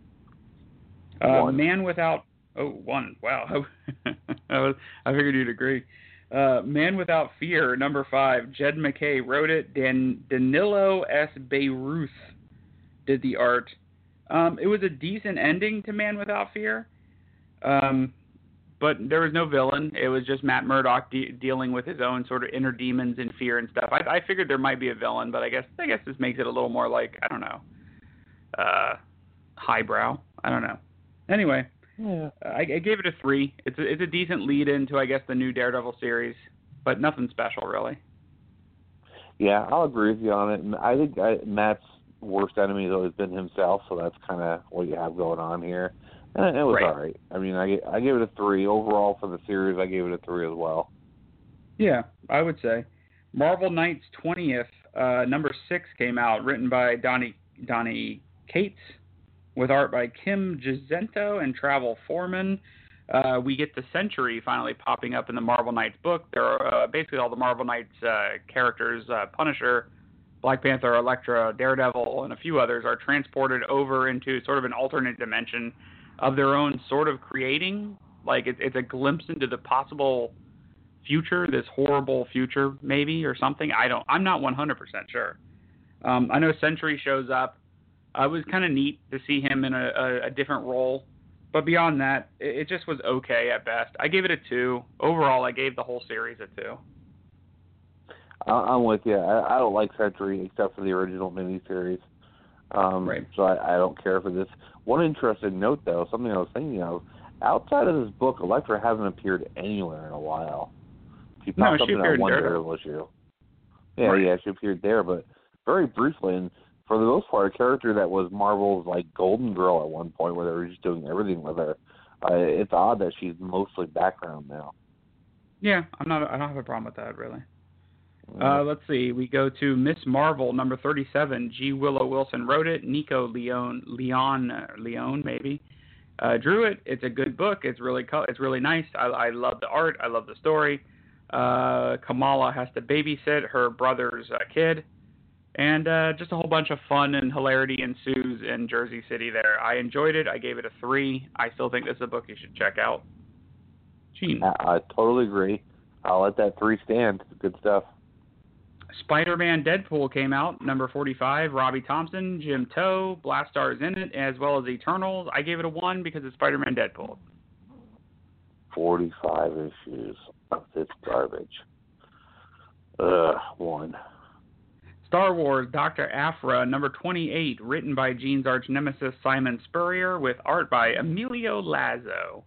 Uh. Man Without oh one wow I was I figured you'd agree. Uh, Man Without Fear number five. Jed MacKay wrote it. Dan Danilo S. Beyruth did the art. Um, it was a decent ending to Man Without Fear, um, but there was no villain. It was just Matt Murdock de- dealing with his own sort of inner demons and fear and stuff. I, I figured there might be a villain, but I guess I guess this makes it a little more like I don't know, uh, highbrow. I don't know. Anyway,
Yeah.
I, I gave it a three. It's a, it's a decent lead into I guess the new Daredevil series, but nothing special really.
Yeah, I'll agree with you on it. I think I, Matt's worst enemy has always been himself, so that's kind of what you have going on here. And it was
Right.
all right. I mean, I I gave it a three overall for the series. I gave it a three as well.
Yeah, I would say. Marvel Knights 20th, uh, number six came out, written by Donny Donny Cates, with art by Kim Jacinto and Travel Foreman. Uh, we get the Sentry finally popping up in the Marvel Knights book. There are uh, basically all the Marvel Knights uh, characters, uh, Punisher, Black Panther, Elektra, Daredevil, and a few others are transported over into sort of an alternate dimension of their own sort of creating. Like it, it's a glimpse into the possible future, this horrible future, maybe or something. I don't. I'm not 100% sure. Um, I know Sentry shows up. Uh, it was kind of neat to see him in a, a, a different role, but beyond that, it, it just was okay at best. I gave it a two. Overall, I gave the whole series a two.
I, I'm with you. I, I don't like Sentry except for the original miniseries. Um,
Right.
So I, I don't care for this. One interesting note, though, something I was thinking of. Outside of this book, Elektra hasn't appeared anywhere in a while. She
No, she appeared
that
in
one
Daredevil.
Daredevil issue. Yeah,
Right.
yeah, she appeared there, but very briefly. And for the most part, a character that was Marvel's like Golden Girl at one point, where they were just doing everything with her. Uh, it's odd that she's mostly background now.
Yeah, I'm not. I don't have a problem with that really.
Mm-hmm.
Uh, let's see. We go to Ms. Marvel number 37. G. Willow Wilson wrote it. Nico Leon Leon Leon maybe uh, drew it. It's a good book. It's really co- it's really nice. I, I love the art. I love the story. Uh, Kamala has to babysit her brother's uh, kid, and uh, just a whole bunch of fun and hilarity ensues in Jersey City. There, I enjoyed it. I gave it a three. I still think this is a book you should check out. Gene.
I, I totally agree. I'll let that three stand. Good stuff.
Spider-Man Deadpool came out, number 45. Robbie Thompson, Jim Towe, Blastaar is in it, as well as Eternals. I gave it a 1 because it's Spider-Man Deadpool.
45 issues of this garbage. Ugh, one.
Star Wars Dr. Aphra, number 28, written by Gene's arch nemesis Simon Spurrier, with art by Emilio Laiso.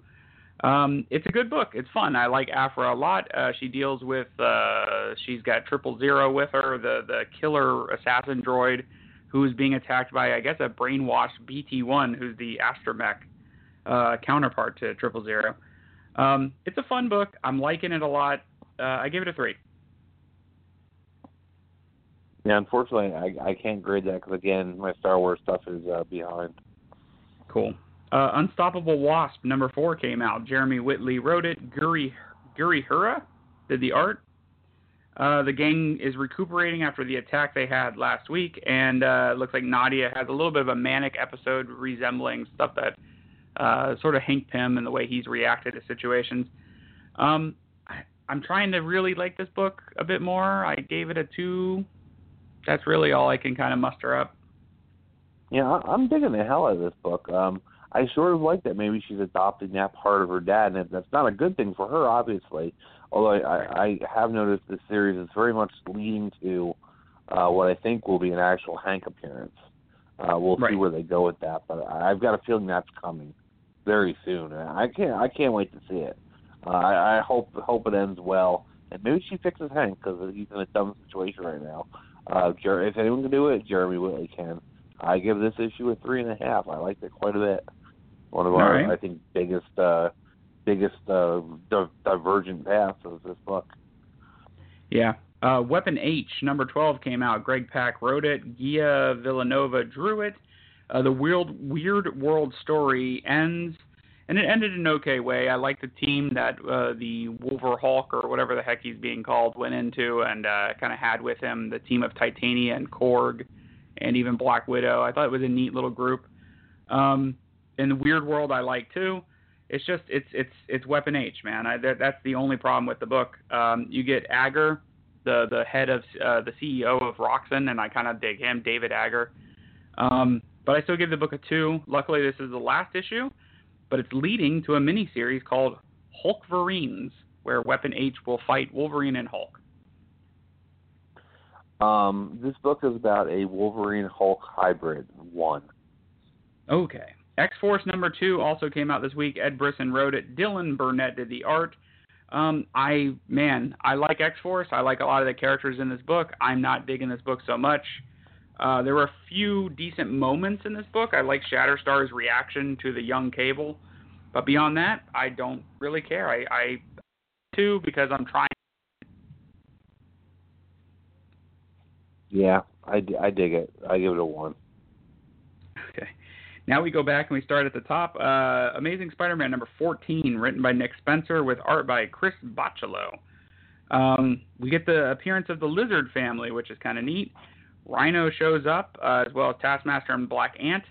Um, it's a good book. It's fun. I like Aphra a lot. Uh, she deals with. Uh, she's got Triple Zero with her, the the killer assassin droid, who is being attacked by I guess a brainwashed BT-1, who's the astromech uh, counterpart to Triple Zero. Um, it's a fun book. I'm liking it a lot. Uh, I give it a three.
Yeah, unfortunately, I I can't grade that because again, my Star Wars stuff is uh, behind.
Cool. Uh, Unstoppable Wasp number four came out. Jeremy Whitley wrote it. Guri Gurihiru did the art. Uh, the gang is recuperating after the attack they had last week, and uh, looks like Nadia has a little bit of a manic episode resembling stuff that uh, sort of Hank Pym and the way he's reacted to situations. Um, I, I'm trying to really like this book a bit more. I gave it a two. That's really all I can kind of muster up.
Yeah, I'm digging the hell out of this book. Um, I sort of like that maybe she's adopting that part of her dad, and that's not a good thing for her, obviously. Although I, I have noticed this series is very much leading to uh, what I think will be an actual Hank appearance. Uh, we'll see where they go with that, but I've got a feeling that's coming very soon. I can't I can't wait to see it. Uh, I, I hope hope it ends well, and maybe she fixes Hank because he's in a dumb situation right now. Uh, Jer- if anyone can do it, Jeremy Whitley can. I give this issue a three and a half. I liked it quite a bit. One of our,
right.
I think, biggest, uh, biggest uh, di- divergent paths of this book.
Yeah. Uh, Weapon H, number 12, came out. Greg Pak wrote it. Gia Villanova drew it. Uh, the weird, weird world story ends, and it ended in an okay way. I like the team that uh, the Wolver Hulk, or whatever the heck he's being called, went into and uh, kind of had with him the team of Titania and Korg and even Black Widow. I thought it was a neat little group. Um, in the weird world, I like too. It's just it's it's it's Weapon H, man. I, that, that's the only problem with the book. Um, you get Agger, the the head of uh, the CEO of Roxxon, and I kind of dig him, David Agger. Um, but I still give the book a two. Luckily, this is the last issue, but it's leading to a mini series called Hulkverines, where Weapon H will fight Wolverine and Hulk.
Um, this book is about a Wolverine Hulk hybrid. One.
Okay. X Force number two also came out this week. Ed Brisson wrote it. Dylan Burnett did the art. Um, I man, I like X Force. I like a lot of the characters in this book. I'm not digging this book so much. Uh, there were a few decent moments in this book. I like Shatterstar's reaction to the young Cable, but beyond that, I don't really care. I, I two because I'm trying.
Yeah, I, I dig it. I give it a one.
Now we go back and we start at the top. Uh, Amazing Spider-Man number 14, written by Nick Spencer with art by Chris Bachalo. Um, we get the appearance of the Lizard family, which is kind of neat. Rhino shows up, uh, as well as Taskmaster and Black Ant.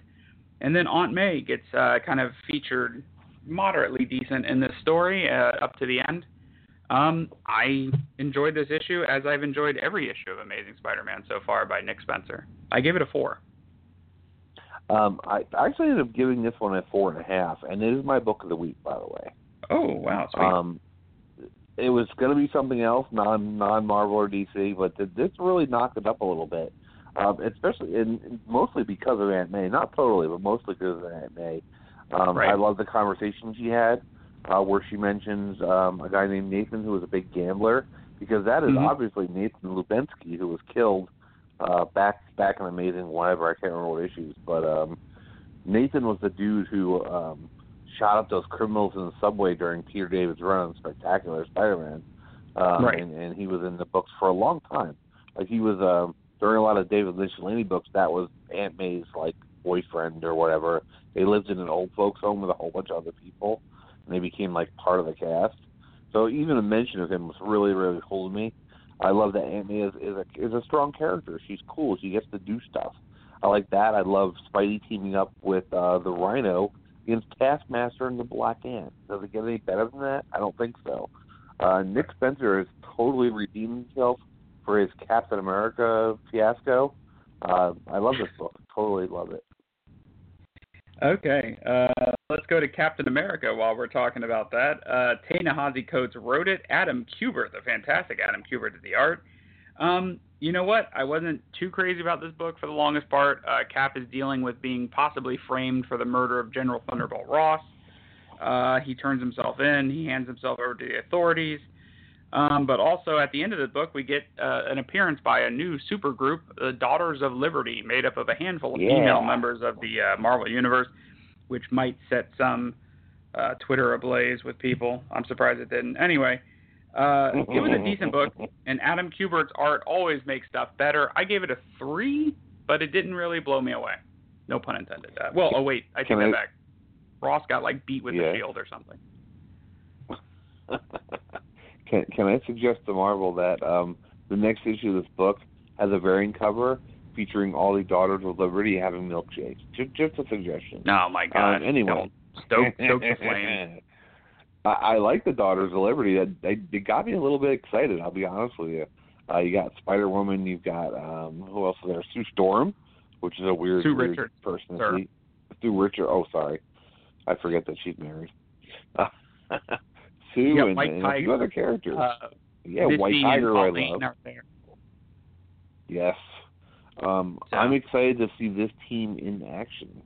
And then Aunt May gets uh, kind of featured moderately decent in this story uh, up to the end. Um, I enjoyed this issue as I've enjoyed every issue of Amazing Spider-Man so far by Nick Spencer. I gave it a four.
Um, I actually ended up giving this one a four and a half, and it is my book of the week, by the way.
Oh wow, sweet.
Um, it was going to be something else, non non Marvel or DC, but th- this really knocked it up a little bit, um, especially and mostly because of Aunt May. Not totally, but mostly because of Aunt May. Um,
Right.
I love the conversation she had, uh, where she mentions um, a guy named Nathan who was a big gambler, because that is
Mhm.
obviously Nathan Lubensky who was killed uh, back back in Amazing whatever I can't remember what issues, but um, Nathan was the dude who um, shot up those criminals in the subway during Peter David's run on Spectacular Spider-Man, um,
Right.
and, and he was in the books for a long time. Like he was um, during a lot of David Michelinie books. That was Aunt May's like boyfriend or whatever. They lived in an old folks home with a whole bunch of other people, and they became like part of the cast. So even a mention of him was really, really cool to me. I love that May is, is a is a strong character. She's cool. She gets to do stuff. I like that. I love Spidey teaming up with uh, the Rhino against Taskmaster and the Black Ant. Does it get any better than that? I don't think so. Uh, Nick Spencer has totally redeemed himself for his Captain America fiasco. Uh, I love this book. Totally love it.
Okay, uh, let's go to Captain America while we're talking about that. Uh, Ta-Nehisi Coates wrote it. Adam Kubert, the fantastic Adam Kubert, did the art. Um, you know what? I wasn't too crazy about this book for the longest part. Uh, Cap is dealing with being possibly framed for the murder of General Thunderbolt Ross. Uh, he turns himself in. He hands himself over to the authorities. Um, but also at the end of the book, we get uh, an appearance by a new supergroup, the Daughters of Liberty, made up of a handful of
Yeah.
female members of the uh, Marvel Universe, which might set some uh, Twitter ablaze with people. I'm surprised it didn't. Anyway, uh, it was a decent book, and Adam Kubert's art always makes stuff better. I gave it a three, but it didn't really blow me away. No pun intended. Uh, well, oh wait, I take
Can
that
I-
back. Ross got like beat with
Yeah.
the shield or something.
can can I suggest to Marvel that um, the next issue of this book has a variant cover featuring all the daughters of Liberty having milkshakes? Just, just a suggestion.
Oh my God!
Um, anyway.
Don't stoke, stoke the flame.
I, I like the Daughters of Liberty. That they, they got me a little bit excited. I'll be honest with you. Uh, you got Spider Woman. You've got um, who else is there? Sue Storm, which is a weird,
Sue
weird
Richards,
person
sir.
Sue Richard. Oh, sorry, I forget that she's married. Sue
got
and, and a few
Tiger.
other characters.
Uh,
yeah,
Missy
White Tiger. I love. Yes. Um,
So-
I'm excited to see this team in action.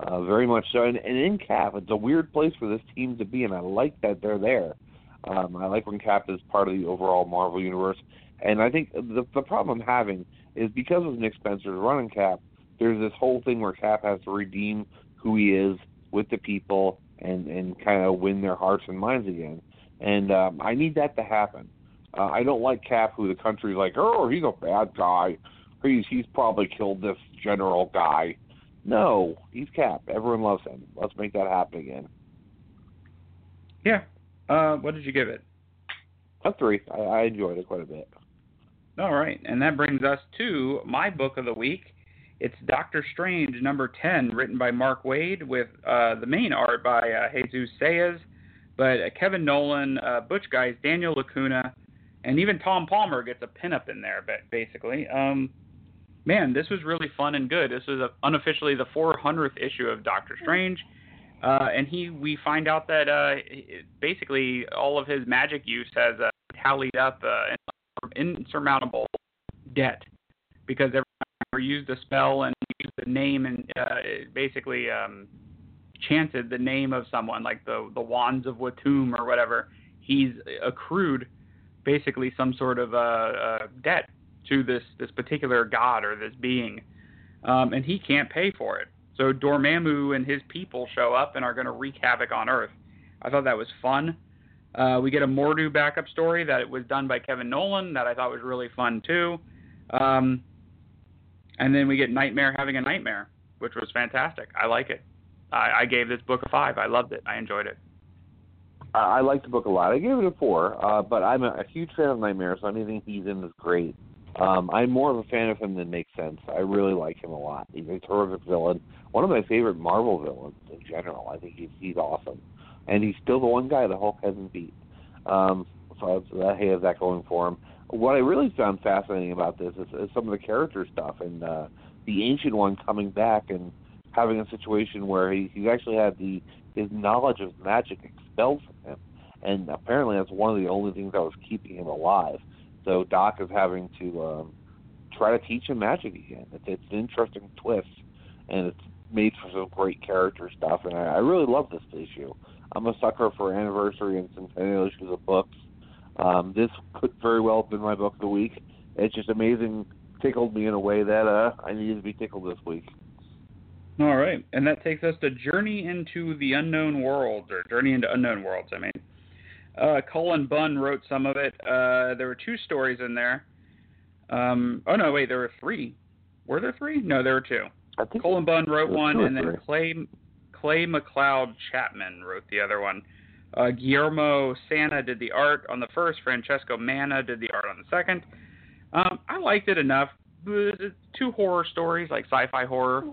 Uh, very much so. And, and in Cap, it's a weird place for this team to be, and I like that they're there. Um, I like when Cap is part of the overall Marvel universe. And I think the the problem I'm having is because of Nick Spencer's running Cap, there's this whole thing where Cap has to redeem who he is with the people and and kind of win their hearts and minds again. And um, I need that to happen. Uh, I don't like Cap, who the country's like, oh, he's a bad guy. He's he's probably killed this general guy. No, he's Cap. Everyone loves him. Let's make that happen again.
Yeah. Uh, what did you give it?
A three. I, I enjoyed it quite a bit.
All right, and that brings us to my book of the week. It's Doctor Strange number 10, written by Mark Waid, with uh, the main art by uh, Jesus Saiz, but uh, Kevin Nowlan, uh, Butch Guice, Daniel Acuña, and even Tom Palmer gets a pinup in there, but basically. Um, man, this was really fun and good. This was a, unofficially the 400th issue of Doctor Strange. Uh, and he, we find out that uh, basically all of his magic use has uh, tallied up uh, an insurmountable debt because he used a spell and used the name and uh, basically um, chanted the name of someone, like the the wands of Watoomb or whatever, he's accrued basically some sort of uh, uh, debt to this this particular god or this being, um, and he can't pay for it. So Dormammu and his people show up and are going to wreak havoc on Earth. I thought that was fun. Uh, we get a Mordo backup story that it was done by Kevin Nowlan that I thought was really fun too. Um, and then we get Nightmare having a nightmare, which was fantastic. I like it. I, I gave this book a five. I loved it. I enjoyed it.
I, I like the book a lot. I gave it a four, uh, but I'm a, a huge fan of Nightmare, so anything he's in is great. Um, I'm more of a fan of him than makes sense. I really like him a lot. He's a terrific villain. One of my favorite Marvel villains in general. I think he's he's awesome, and he's still the one guy the Hulk hasn't beat. Um, so that he has that going for him. What I really found fascinating about this is, is some of the character stuff and uh, the Ancient One coming back and having a situation where he, he actually had the his knowledge of magic expelled from him, and apparently that's one of the only things that was keeping him alive. So Doc is having to um, try to teach him magic again. It's, it's an interesting twist, and it's made for some great character stuff. And I, I really love this issue. I'm a sucker for anniversary and centennial issues of books. Um, this could very well have been my book of the week. It's just amazing, tickled me in a way that uh, I needed to be tickled this week.
All right, and that takes us to Journey into the Unknown World, or Journey into Unknown Worlds. I mean, uh, Cullen Bunn wrote some of it. Uh, there were two stories in there. Um, oh no, wait, there were three. Were there three? No, there were two. Cullen Bunn wrote one, and then. Clay Clay McLeod Chapman wrote the other one. Uh, Guillermo Sanna did the art on the first. Francesco Manna did the art on the second. Um, I liked it enough. Two horror stories, like sci-fi horror.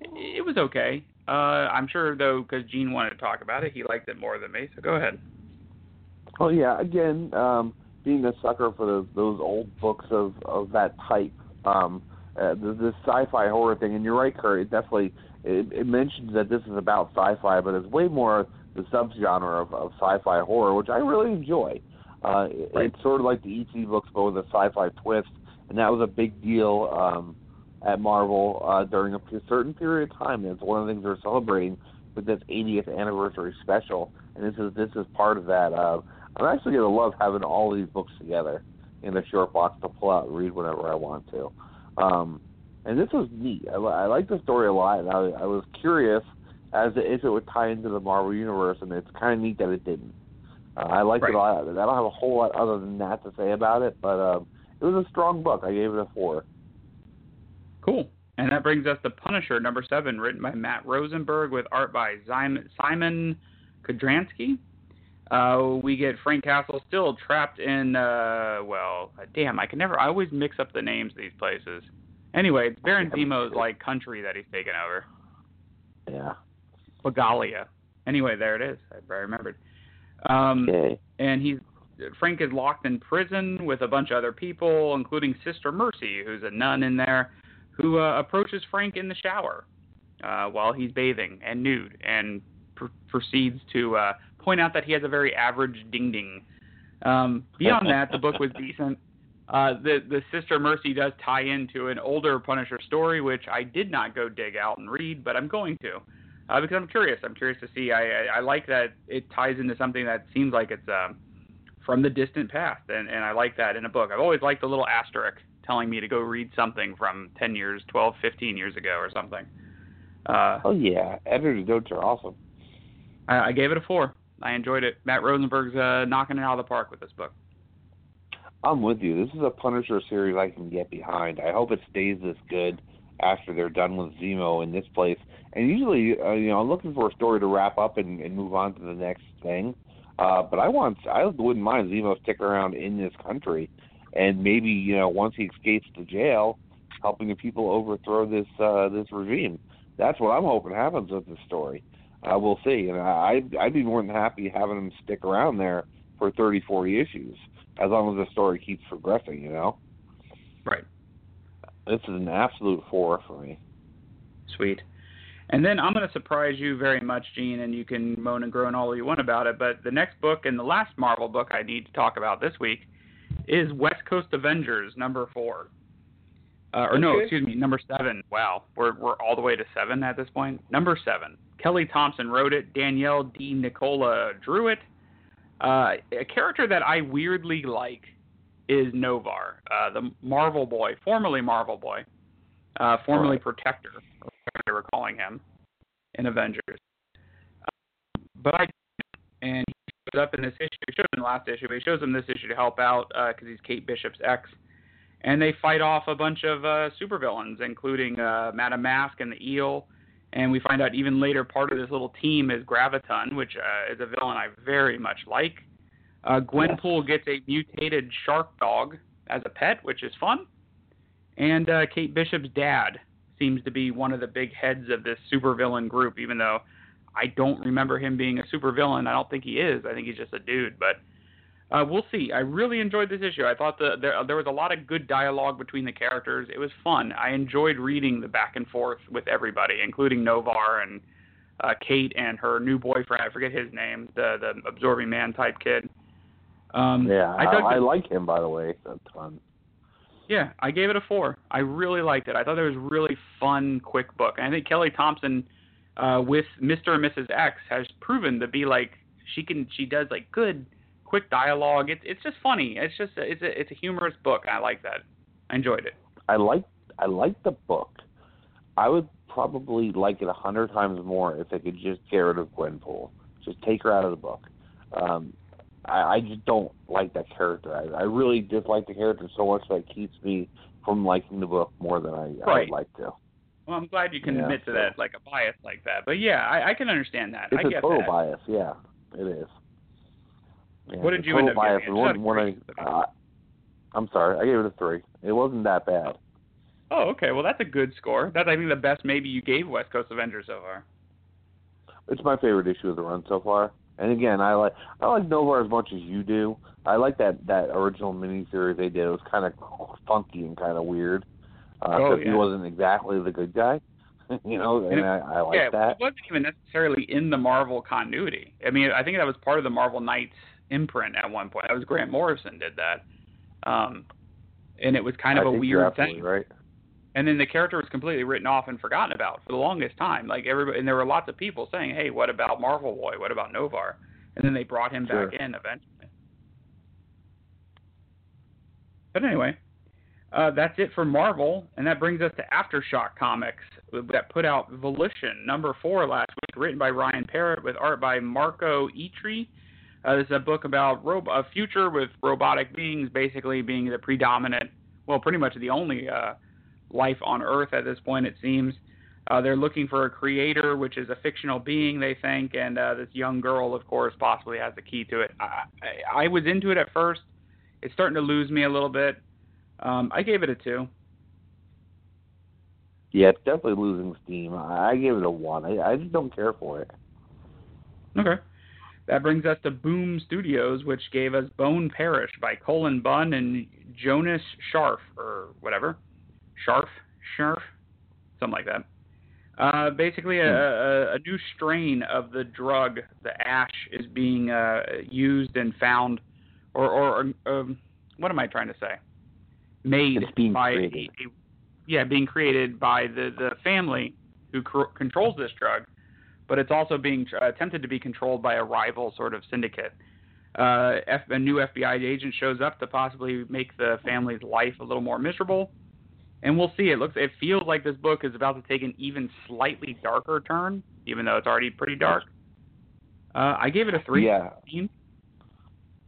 It was okay. Uh, I'm sure though, because Gene wanted to talk about it, he liked it more than me. So go ahead.
Oh yeah, again, um, being a sucker for the, those old books of of that type, um, uh, the, the sci-fi horror thing. And you're right, Curt. It definitely it, it mentions that this is about sci-fi, but it's way more the subgenre of, of sci-fi horror, which I really enjoy. Uh,
Right.
It's sort of like the ET books, but with a sci-fi twist, and that was a big deal um, at Marvel uh, during a certain period of time. It's one of the things they're celebrating with this 80th anniversary special, and this is this is part of that. Uh, I'm actually gonna love having all these books together in a short box to pull out and read whenever I want to. Um, and this was neat. I, I like the story a lot, and I, I was curious as if it would tie into the Marvel universe, and it's kind of neat that it didn't. Uh, I liked
Right.
it a lot. I don't have a whole lot other than that to say about it, but um, it was a strong book. I gave it a four.
Cool. And that brings us to Punisher number seven, written by Matt Rosenberg with art by Simon, Kudranski. Uh, we get Frank Castle still trapped in, uh, well, damn, I can never, I always mix up the names of these places. Anyway, it's Baron Zemo's like country that he's taken over.
Yeah.
Bagalia. Anyway, there it is. I, I remembered. Um,
Okay.
and he's Frank is locked in prison with a bunch of other people, including Sister Mercy, who's a nun in there, who uh, approaches Frank in the shower uh, while he's bathing and nude, and pr- proceeds to uh, point out that he has a very average ding ding. Um, beyond that, the book was decent. Uh, the the Sister Mercy does tie into an older Punisher story, which I did not go dig out and read, but I'm going to uh, because I'm curious. I'm curious to see. I, I I like that it ties into something that seems like it's um, from the distant past, and and I like that in a book. I've always liked the little asterisk telling me to go read something from 10 years, 12, 15 years ago or something. Uh,
Oh yeah, editor's notes are awesome.
I, I gave it a four. I enjoyed it. Matt Rosenberg's uh, knocking it out of the park with this book.
I'm with you. This is a Punisher series I can get behind. I hope it stays this good after they're done with Zemo in this place. And usually, uh, you know, I'm looking for a story to wrap up and, and move on to the next thing. Uh, but I want, I wouldn't mind Zemo sticking around in this country, and maybe you know once he escapes to jail, helping the people overthrow this uh, this regime. That's what I'm hoping happens with this story. Uh, we'll see. And I, I'd be more than happy having him stick around there for 30, 40 issues, as long as the story keeps progressing. You know.
Right.
This is an absolute four for me.
Sweet. And then I'm going to surprise you very much, Gene, and you can moan and groan all you want about it. But the next book and the last Marvel book I need to talk about this week is West Coast Avengers number four. Uh, or no, excuse me, number seven. Wow, we're we're all the way to seven at this point. Number seven. Kelly Thompson wrote it. Daniele Di Nicuolo drew it. Uh, a character that I weirdly like is Noh-Varr, uh, the Marvel Boy, formerly Marvel Boy, uh, formerly. Protector, or whatever they were calling him in Avengers. Uh, but I and he shows up in this issue. He showed up in the last issue, but he shows in this issue to help out because he's Kate Bishop's ex. And they fight off a bunch of uh, supervillains, including uh, Madame Masque and the Eel. And we find out even later part of this little team is Graviton, which uh, is a villain I very much like. Uh, Gwenpool gets a mutated shark dog as a pet, which is fun. And uh, Kate Bishop's dad seems to be one of the big heads of this supervillain group, even though I don't remember him being a supervillain. I don't think he is. I think he's just a dude. But uh, we'll see. I really enjoyed this issue. I thought the, there, there was a lot of good dialogue between the characters. It was fun. I enjoyed reading the back and forth with everybody, including Noh-Varr and uh, Kate and her new boyfriend. I forget his name, the the absorbing man type kid. Um,
Yeah,
I,
I, I, like him by the way a ton.
yeah, I gave it a four. I really liked it. I thought it was a really fun, quick book. And I think Kelly Thompson, uh, with Mr. and Mrs. X, has proven to be like she can. She does like good, quick dialogue. It's it's just funny. It's just it's a it's a humorous book. I like that. I enjoyed it.
I like I like the book. I would probably like it a hundred times more if they could just get rid of Gwenpool. Just take her out of the book. Um, I, I just don't like that character. I, I really dislike the character so much that it keeps me from liking the book more than I, I would like to.
Well, I'm glad you can
Yeah,
admit to that, like a bias like that. But yeah, I, I can understand that.
It's
I
a
get
total
that.
bias. Yeah, it is. Yeah,
What did you end up
bias.
giving?
Wasn't when. I, uh, I'm sorry. I gave it a three. It wasn't that bad.
Oh, okay. Well, that's a good score. That's I think the best maybe you gave West Coast Avengers so far.
It's my favorite issue of the run so far. And again, I like I like Nova as much as you do. I like that that original miniseries they did. It was kind of funky and kind of weird. Uh,
Oh,
'cause he wasn't exactly the good guy, you know, and,
And
I, I like
yeah,
that.
it wasn't even necessarily in the Marvel continuity. I mean, I think that was part of the Marvel Knights imprint at one point. That was Grant Morrison did that, um, and it was kind of
I
a weird thing.
right.
And then the character was completely written off and forgotten about for the longest time. Like everybody, and there were lots of people saying, "Hey, what about Marvel Boy? What about Noh-Varr?" And then they brought him
Sure.
back in eventually. But anyway, uh, that's it for Marvel, and that brings us to Aftershock Comics that put out Volition number four last week, written by Ryan Parrott with art by Marco Itri. Uh, this is a book about rob- a future with robotic beings basically being the predominant, well, pretty much the only uh, life on Earth at this point, it seems. Uh, they're looking for a creator, which is a fictional being, they think, and uh, this young girl, of course, possibly has the key to it. I, I, I was into it at first. It's starting to lose me a little bit. Um, I gave it a two.
Yeah, it's definitely losing steam. I, gave it a one. I, I just don't care for it.
Okay. That brings us to Boom Studios, which gave us Bone Parish by Cullen Bunn and Jonas Scharf, or whatever. Scharf? Scharf? Something like that. Uh, basically, a, a, a new strain of the drug, the ash, is being uh, used and found, or, or um, what am I trying to say? Made by
created.
A, a, yeah, being created by the the family who cr- controls this drug, but it's also being tr- attempted to be controlled by a rival sort of syndicate. Uh, F- a new FBI agent shows up to possibly make the family's life a little more miserable, and we'll see. It looks, it feels like this book is about to take an even slightly darker turn, even though it's already pretty dark. Uh, I gave it a three.
Yeah.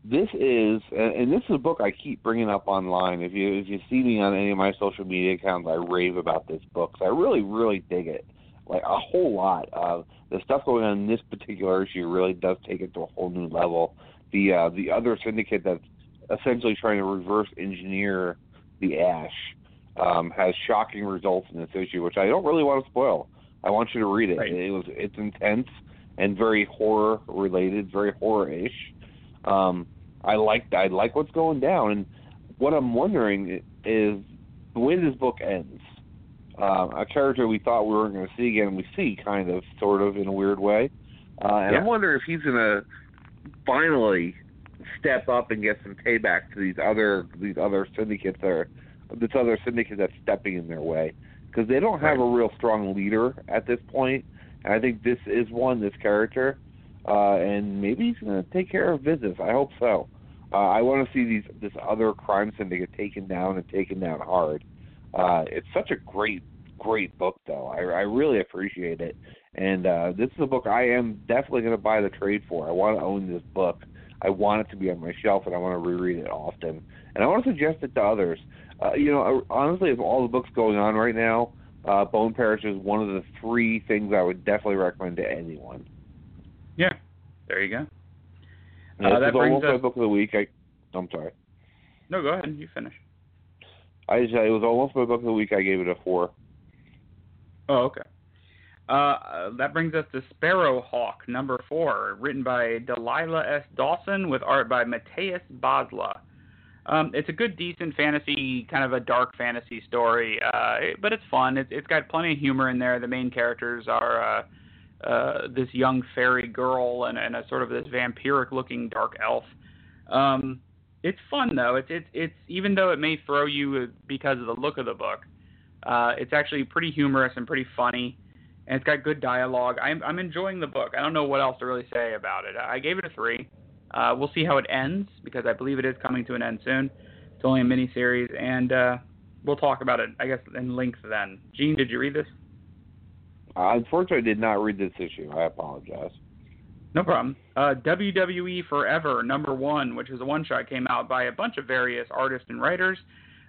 This is, and this is a book I keep bringing up online. If you if you see me on any of my social media accounts, I rave about this book. 'cause I really really dig it, like a whole lot. Of the stuff going on in this particular issue really does take it to a whole new level. The uh, the other syndicate that's essentially trying to reverse engineer the Ash um, has shocking results in this issue, which I don't really want to spoil. I want you to read it.
Right.
It was it's intense and very horror related, very horror ish. Um, I like I like what's going down, and what I'm wondering is the way this book ends. Uh, a character we thought we weren't going to see again, we see kind of, sort of, in a weird way, uh, and
Yeah.
I wonder if he's going to finally step up and get some payback to these other these other syndicates that are this other syndicate that's stepping in their way because they don't have
Right.
a real strong leader at this point, and I think this is one this character. uh, and maybe he's going to take care of business. I hope so. Uh, I want to see these this other crime syndicate taken down and taken down hard. Uh, it's such a great great book though. I, I really appreciate it, and uh, this is a book I am definitely going to buy the trade for. I want to own this book. I want it to be on my shelf, and I want to reread it often. And I want to suggest it to others. Uh, you know, honestly, of all the books going on right now, uh, Bone Parish is one of the three things I would definitely recommend to anyone.
Yeah, there you go.
Yeah,
Uh, that brings
my book of the week. I, I'm sorry.
No, go ahead. You finish.
I just, it was almost my book of the week. I gave it a four.
Oh, okay. Uh, that brings us to Sparrowhawk, number four, written by Delilah S. Dawson with art by Matias Basla. Um, it's a good, decent fantasy, kind of a dark fantasy story, uh, but it's fun. It's, it's got plenty of humor in there. The main characters are uh, uh, this young fairy girl and, and a sort of this vampiric-looking dark elf. Um, it's fun though. It's it's it's even though it may throw you because of the look of the book, uh, it's actually pretty humorous and pretty funny, and it's got good dialogue. I'm I'm enjoying the book. I don't know what else to really say about it. I gave it a three. Uh, we'll see how it ends because I believe it is coming to an end soon. It's only a mini series, and uh, we'll talk about it, I guess, in length then. Gene, did you read this?
Uh, unfortunately, I did not read this issue. I apologize.
No problem. Uh, WWE Forever, number one, which is a one shot, came out by a bunch of various artists and writers.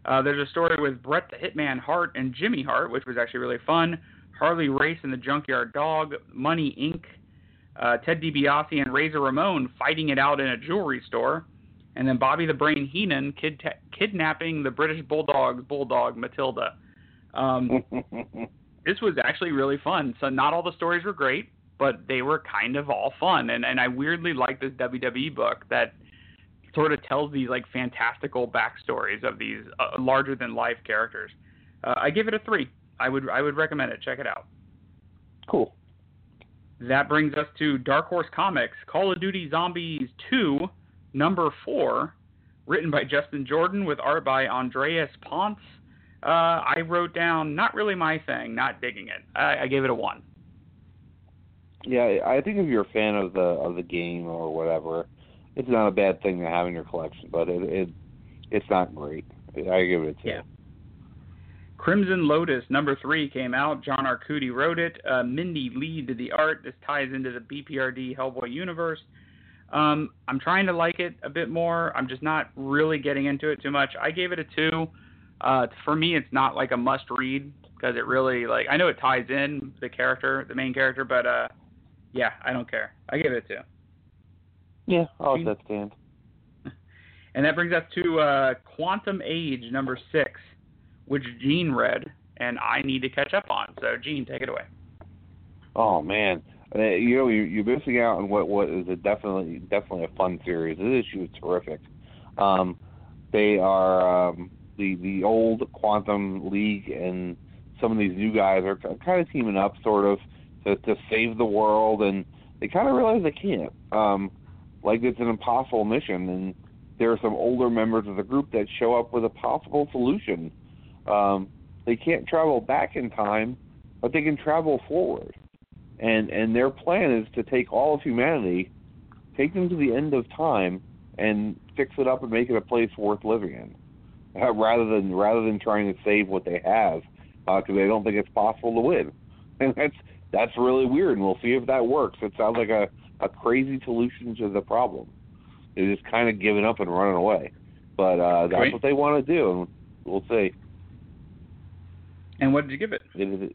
Uh, there's a story with Bret the Hitman Hart and Jimmy Hart, which was actually really fun. Harley Race and the Junkyard Dog, Money Inc., uh, Ted DiBiase and Razor Ramon fighting it out in a jewelry store, and then Bobby the Brain Heenan kid- kidnapping the British Bulldog's bulldog Matilda. Um, this was actually really fun. So not all the stories were great, but they were kind of all fun. And and I weirdly like this WWE book that sort of tells these like fantastical backstories of these uh, larger than life characters. Uh, I give it a three. I would I would recommend it. Check it out.
cool.
That brings us to Dark Horse Comics, Call of Duty Zombies 2, number 4, written by Justin Jordan with art by Andres Ponce. Uh, I wrote down, not really my thing, not digging it. I, I gave it a 1.
Yeah, I think if you're a fan of the of the game or whatever, it's not a bad thing to have in your collection, but it, it it's not great. I give it a two.
Yeah. Crimson Lotus number three came out. John Arcudi wrote it. Uh, Mindy Lee did the art. This ties into the BPRD Hellboy universe. Um, I'm trying to like it a bit more. I'm just not really getting into it too much. I gave it a two. Uh, for me, it's not like a must read because it really like I know it ties in the character, the main character, but uh, yeah, I don't care. I give it a two.
Yeah, I'll
Gene?
let that stand.
And that brings us to uh, Quantum Age number six, which Gene read, and I need to catch up on. So, Gene, take it away.
Oh man, Uh, you know you, you're missing out on what what is a definitely definitely a fun series. This issue is terrific. Um, they are um, the the old Quantum League and some of these new guys are kind of teaming up, sort of, to to save the world, and they kind of realize they can't. Um, like it's an impossible mission, and there are some older members of the group that show up with a possible solution. Um, they can't travel back in time, but they can travel forward and and their plan is to take all of humanity, take them to the end of time, and fix it up and make it a place worth living in, uh, rather than rather than trying to save what they have, because they don't think it's possible to win, and that's that's really weird, and we'll see if that works. It sounds like a a crazy solution to the problem. They're just kind of giving up and running away, but uh, that's
Great.
what they want to do, and we'll see.
And what did you give it?
It is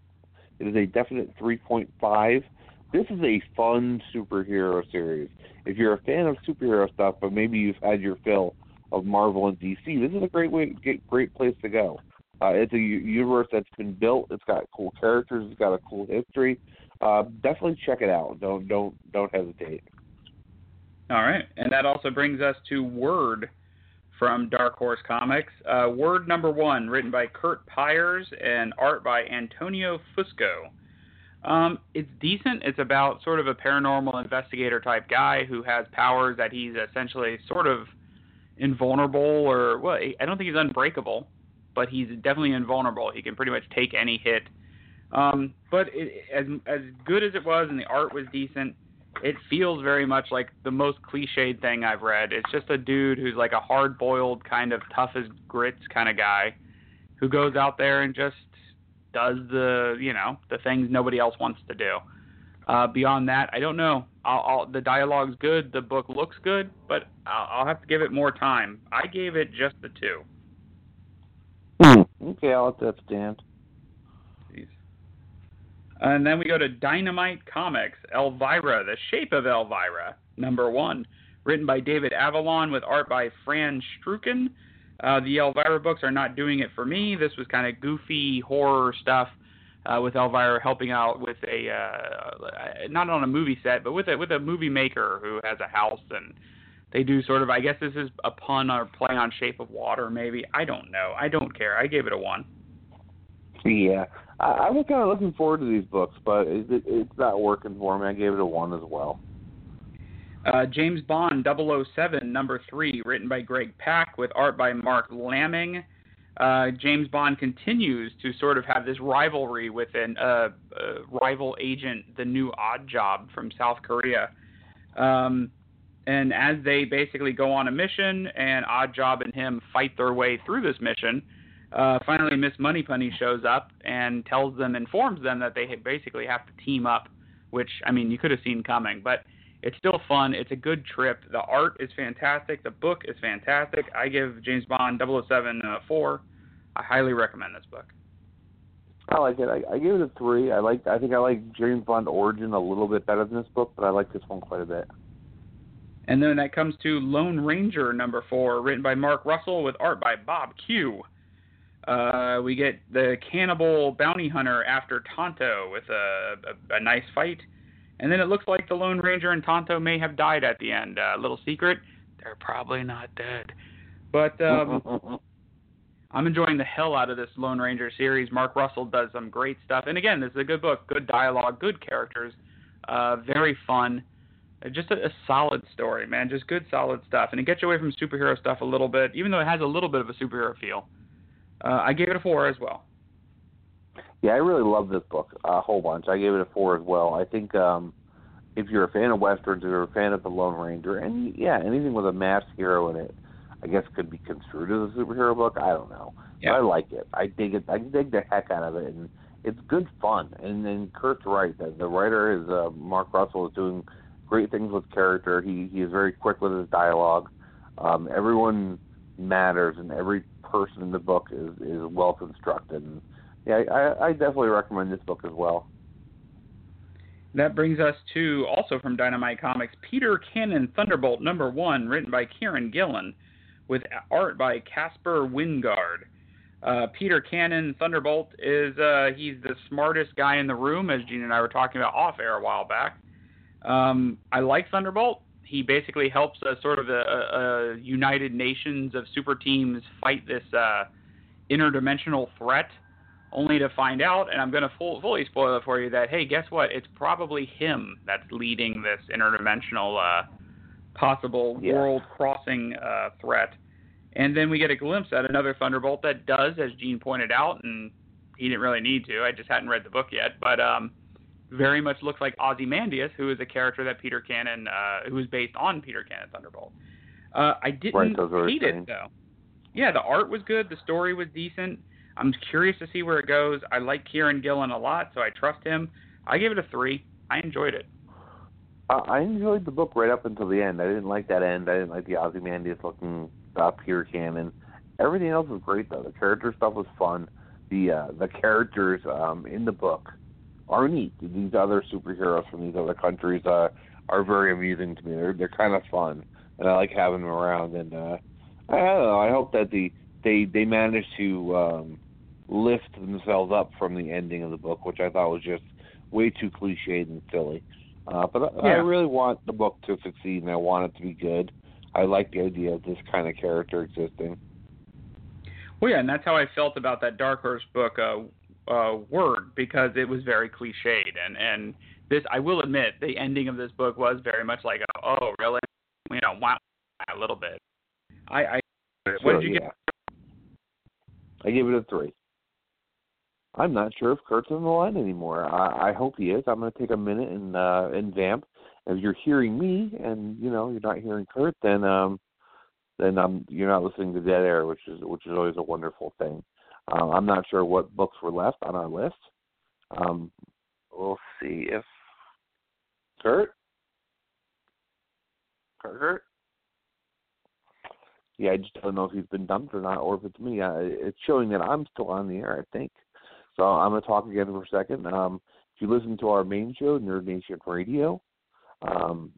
it is a definite 3.5. This is a fun superhero series. If you're a fan of superhero stuff, but maybe you've had your fill of Marvel and DC, this is a great way, get- great place to go. Uh, it's a universe that's been built. It's got cool characters. It's got a cool history. Uh, definitely check it out. Don't don't don't hesitate.
All right. And that also brings us to Wyrd from Dark Horse Comics. Uh, Wyrd number one, written by Curt Pires and art by Antonio Fuso. Um, it's decent. It's about sort of a paranormal investigator type guy who has powers that he's essentially sort of invulnerable, or well, I don't think he's unbreakable, but he's definitely invulnerable. He can pretty much take any hit. Um, but it, as as good as it was, and the art was decent, it feels very much like the most cliched thing I've read. It's just a dude who's like a hard boiled kind of tough as grits kind of guy who goes out there and just does the you know the things nobody else wants to do. Uh, beyond that, I don't know. I'll, I'll, the dialogue's good, the book looks good, but I'll, I'll have to give it more time. I gave it just the two.
Hmm. Okay, I'll let that stand.
And then we go to Dynamite Comics, Elvira, The Shape of Elvira, number one, written by David Avallone with art by Fran Strukan. Uh, the Elvira books are not doing it for me. This was kind of goofy horror stuff uh, with Elvira helping out with a uh, not on a movie set, but with a with a movie maker who has a house and they do sort of. I guess this is a pun or play on Shape of Water, maybe. I don't know. I don't care. I gave it a one.
Yeah, I, I was kind of looking forward to these books, but it, it, it's not working for me. I gave it a one as well.
Uh, James Bond 007, number three, written by Greg Pak with art by Marc Laming. Uh, James Bond continues to sort of have this rivalry with an uh, uh, rival agent, the new Odd Job from South Korea. Um, and as they basically go on a mission, and Odd Job and him fight their way through this mission, uh, finally Miss Money Moneypenny shows up and tells them, informs them that they basically have to team up. Which I mean, you could have seen coming, but it's still fun. It's a good trip. The art is fantastic. The book is fantastic. I give James Bond 007 uh, 4. I highly recommend this book.
I like it. I, I gave it a three. I like. I think I like James Bond Origin a little bit better than this book, but I like this one quite a bit.
And then that comes to Lone Ranger number four, written by Mark Russell with art by Bob Q. Uh, we get the cannibal bounty hunter after Tonto with a, a, a nice fight. And then it looks like the Lone Ranger and Tonto may have died at the end. Uh, little secret, they're probably not dead. But um, I'm enjoying the hell out of this Lone Ranger series. Mark Russell does some great stuff. And again, this is a good book, good dialogue, good characters, uh, very fun. Uh, Just a, a solid story, man. Just good, solid stuff. And it gets you away from superhero stuff a little bit, even though it has a little bit of a superhero feel. Uh, I gave it a four as well.
Yeah, I really love this book a whole bunch. I gave it a four as well. I think um, if you're a fan of westerns, if you're a fan of the Lone Ranger, and yeah, anything with a masked hero in it, I guess could be construed as a superhero book. I don't know.
Yeah.
But I like it. I dig it. I dig the heck out of it, and it's good fun. And then Curt's right. The, the writer is uh, Mark Russell is doing great things with character. He he is very quick with his dialogue. Um, everyone matters, and every person in the book is is well constructed. And yeah, I, I definitely recommend this book as well.
That brings us to also from Dynamite Comics, Peter Cannon Thunderbolt number one, written by Kieron Gillen, with art by Caspar Wijngaard. Uh, Peter Cannon Thunderbolt is uh, he's the smartest guy in the room, as Gene and I were talking about off air a while back. Um, I like Thunderbolt. He basically helps a sort of a, a, United Nations of super teams fight this uh, interdimensional threat only to find out, and I'm going to full, fully spoil it for you, that, hey, guess what? It's probably him that's leading this interdimensional uh, possible
Yeah.
world crossing uh, threat. And then we get a glimpse at another Thunderbolt that does, as Gene pointed out, and he didn't really need to. I just hadn't read the book yet, but um, very much looks like Ozymandias, who is a character that Peter Cannon, uh, who is based on Peter Cannon Thunderbolt. Uh, I didn't
Right,
hate it though. Yeah, the art was good, the story was decent. I'm curious to see where it goes. I like Kieron Gillen a lot, so I trust him. I gave it a three. I enjoyed it.
Uh, I enjoyed the book right up until the end. I didn't like that end. I didn't like the Ozymandias looking uh, Peter Cannon. Everything else was great though. The character stuff was fun. The uh, the characters um, in the book are neat. These other superheroes from these other countries uh, are very amusing to me. They're they're kind of fun, and I like having them around. And uh, I don't know. I hope that the they they manage to um, lift themselves up from the ending of the book, which I thought was just way too cliched and silly. Uh, but I, I really want the book to succeed, and I want it to be good. I like the idea of this kind of character existing.
Well, yeah, and that's how I felt about that Dark Horse book, uh, uh, Wyrd, because it was very cliched, and and this, I will admit, the ending of this book was very much like, a, oh, really, you know, wow, a little bit. I, I what did you
yeah. I give it a three. I'm not sure if Curt's on the line anymore. I, I hope he is. I'm going to take a minute and uh, and vamp If you're hearing me and you know you're not hearing Curt, then um, then um, you're not listening to Dead Air, which is which is always a wonderful thing. Uh, I'm not sure what books were left on our list. Um, we'll see if Curt, Curt, Curt. Yeah, I just don't know if he's been dumped or not, or if it's me. Uh, it's showing that I'm still on the air, I think. So I'm going to talk again for a second. Um, if you listen to our main show, Nerd Nation Radio, um,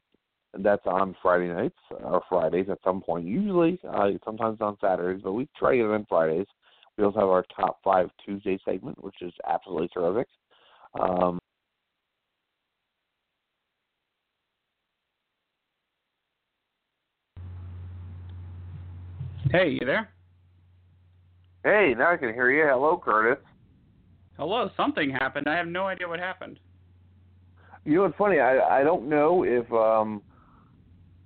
that's on Friday nights or Fridays at some point. Usually, uh, sometimes on Saturdays, but we try it on Fridays. We also have our top five Tuesday segment, which is absolutely terrific. Um,
Hey, you there?
hey, now I can hear you. Hello, Curtis.
Hello. Something happened. I have no idea what happened.
You know what's funny? I I don't know if um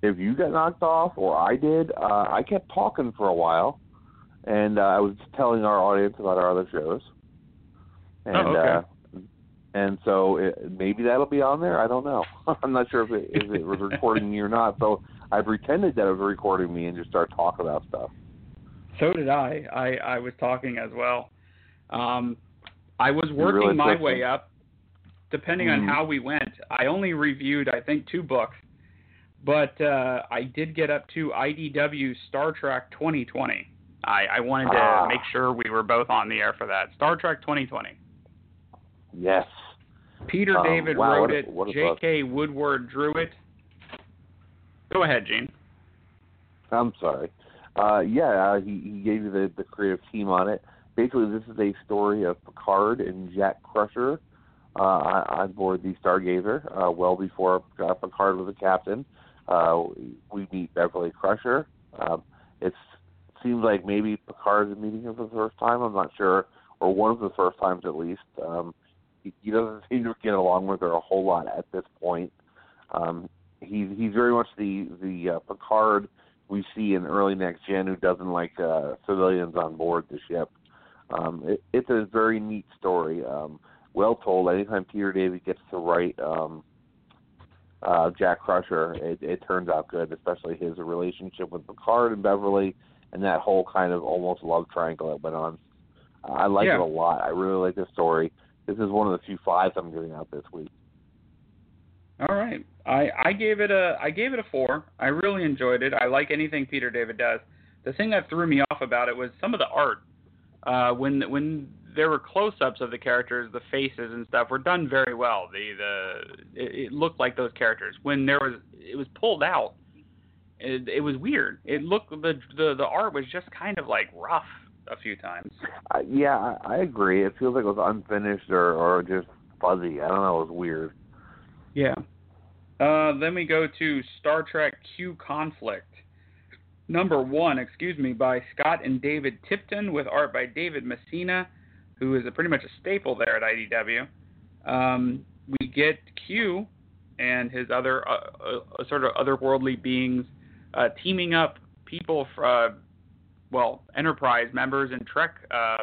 if you got knocked off or I did. Uh, I kept talking for a while, and uh, I was telling our audience about our other shows. And
Oh, okay.
uh, and so it, maybe that'll be on there. I don't know. I'm not sure if it if it was recording me or not. So I pretended that it was recording me and just started talking about stuff.
So did I. I, I was talking as well. Um, I was working
really
my way up. Depending on
Mhm.
how we went, I only reviewed I think two books, but uh, I did get up to IDW Star Trek 2020. I, I wanted to
Ah.
make sure we were both on the air for that. Star Trek 2020.
Yes.
Peter
Um,
David
wow,
wrote
a-
it. J.K. Woodward drew it. Go ahead, Gene.
I'm sorry. Uh, yeah, uh, he, he gave you the, the creative team on it. Basically, this is a story of Picard and Jack Crusher uh, on board the Stargazer. Uh, well before uh, Picard was a captain, uh, we meet Beverly Crusher. Um, it seems like maybe Picard is meeting her for the first time. I'm not sure, or one of the first times at least. Um, he, he doesn't seem to get along with her a whole lot at this point. Um, he's he's very much the the uh, Picard we see in early next gen who doesn't like uh, civilians on board the ship. Um, it, it's a very neat story, um, well told. Anytime Peter David gets to write um, uh, Jack Crusher, it, it turns out good, especially his relationship with Picard and Beverly, and that whole kind of almost love triangle that went on. Uh, I like
Yeah.
it a lot. I really like this story. This is one of the few fives I'm giving out this week.
All right. I I gave it a I gave it a four. I really enjoyed it. I like anything Peter David does. The thing that threw me off about it was some of the art. Uh, when when there were close-ups of the characters, the faces and stuff were done very well. The the it, it looked like those characters. When there was it was pulled out, it, it was weird. It looked the the the art was just kind of like rough a few times.
Uh, yeah, I, I agree. It feels like it was unfinished or or just fuzzy. I don't know. It was weird.
Yeah. Uh, then we go to Star Trek Q Conflict. Number one, excuse me, by Scott and David Tipton with art by David Messina, who is a, pretty much a staple there at IDW. Um, we get Q and his other uh, uh, sort of otherworldly beings uh, teaming up people, uh, well, Enterprise members and Trek, uh,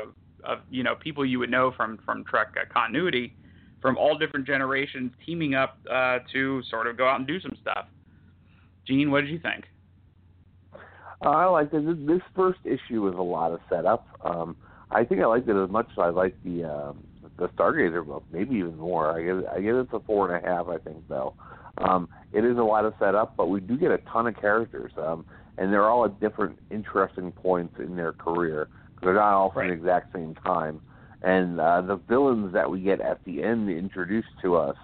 of you know people you would know from from Trek uh, continuity from all different generations teaming up uh, to sort of go out and do some stuff. Gene, what did you think?
I liked it. This, this first issue was a lot of setup. Um, I think I liked it as much as I liked the um, the Stargazer book, maybe even more. I give it, I give it a four and a half. I think though, um, it is a lot of setup, but we do get a ton of characters, um, and they're all at different interesting points in their career. They're not all from
Right.
the exact same time, and uh, the villains that we get at the end introduced to us,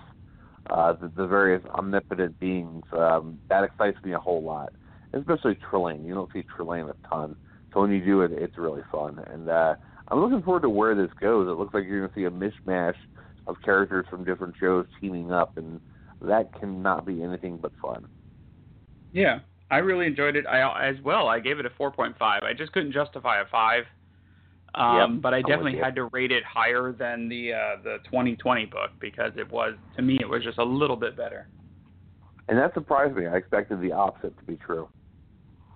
uh, the, the various omnipotent beings, um, that excites me a whole lot especially Trelane. You don't see Trelane a ton, so when you do it, it's really fun. And uh, I'm looking forward to where this goes. It looks like you're going to see a mishmash of characters from different shows teaming up, and that cannot be anything but fun.
Yeah, I really enjoyed it. I as well. I gave it a 4.5. I just couldn't justify a five. Um,
Yep,
but I definitely had to rate it higher than the uh, the 2020 book because it was to me it was just a little bit better.
And that surprised me. I expected the opposite to be true.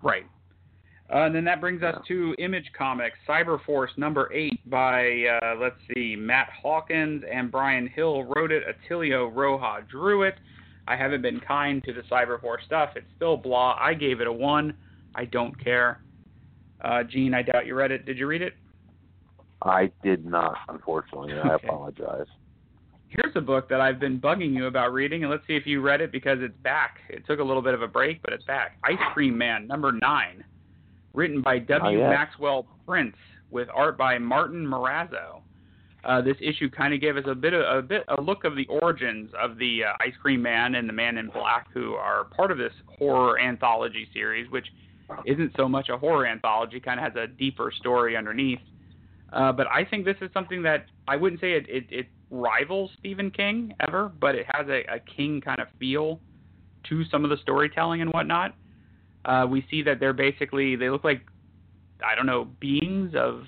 Right. Uh, and then that brings us to Image Comics, Cyberforce number eight by uh, let's see, Matt Hawkins and Bryan Hill wrote it. Atilio Rojo drew it. I haven't been kind to the Cyberforce stuff. It's still blah. I gave it a one. I don't care. Uh, Gene, I doubt you read it. Did you read it?
I did not, unfortunately. and I apologize.
Here's a book that I've been bugging you about reading, and let's see if you read it because it's back. It took a little bit of a break, but it's back. Ice Cream Man, number nine, written by W.
yes.
Maxwell Prince, with art by Martin Morazzo. Uh, this issue kind of gave us a bit of a bit a look of the origins of the uh, Ice Cream Man and the Man in Black, who are part of this horror anthology series, which isn't so much a horror anthology, kind of has a deeper story underneath. Uh, but I think this is something that I wouldn't say it, it, it rivals Stephen King ever, but it has a, a King kind of feel to some of the storytelling and whatnot. Uh, we see that they're basically they look like I don't know beings of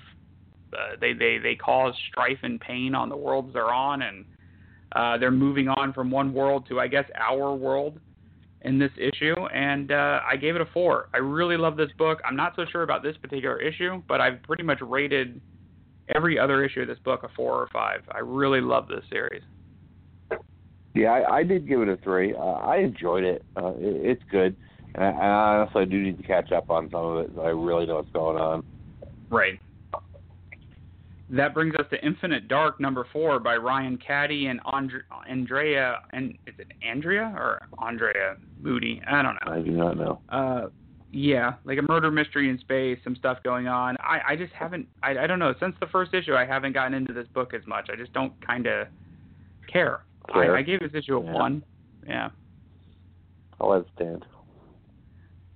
uh, they they they cause strife and pain on the worlds they're on, and uh, they're moving on from one world to I guess our world in this issue, and uh, I gave it a four. I really love this book. I'm not so sure about this particular issue, but I've pretty much rated every other issue of this book a four or five. I really love this series.
Yeah, I, I did give it a three. Uh, I enjoyed it. Uh, it. It's good, and I, and I honestly do need to catch up on some of it. So I really know what's going on.
Right. That brings us to Infinite Dark number four by Ryan Cady and Andre, Andrea and is it Andrea or Andrea Mutti? I don't know.
I do not know.
Uh, yeah, like a murder mystery in space, some stuff going on. I, I just haven't. I, I don't know. Since the first issue, I haven't gotten into this book as much. I just don't kind of care.
Care.
I, I gave this issue a
Yeah.
one. Yeah.
I'll let it stand.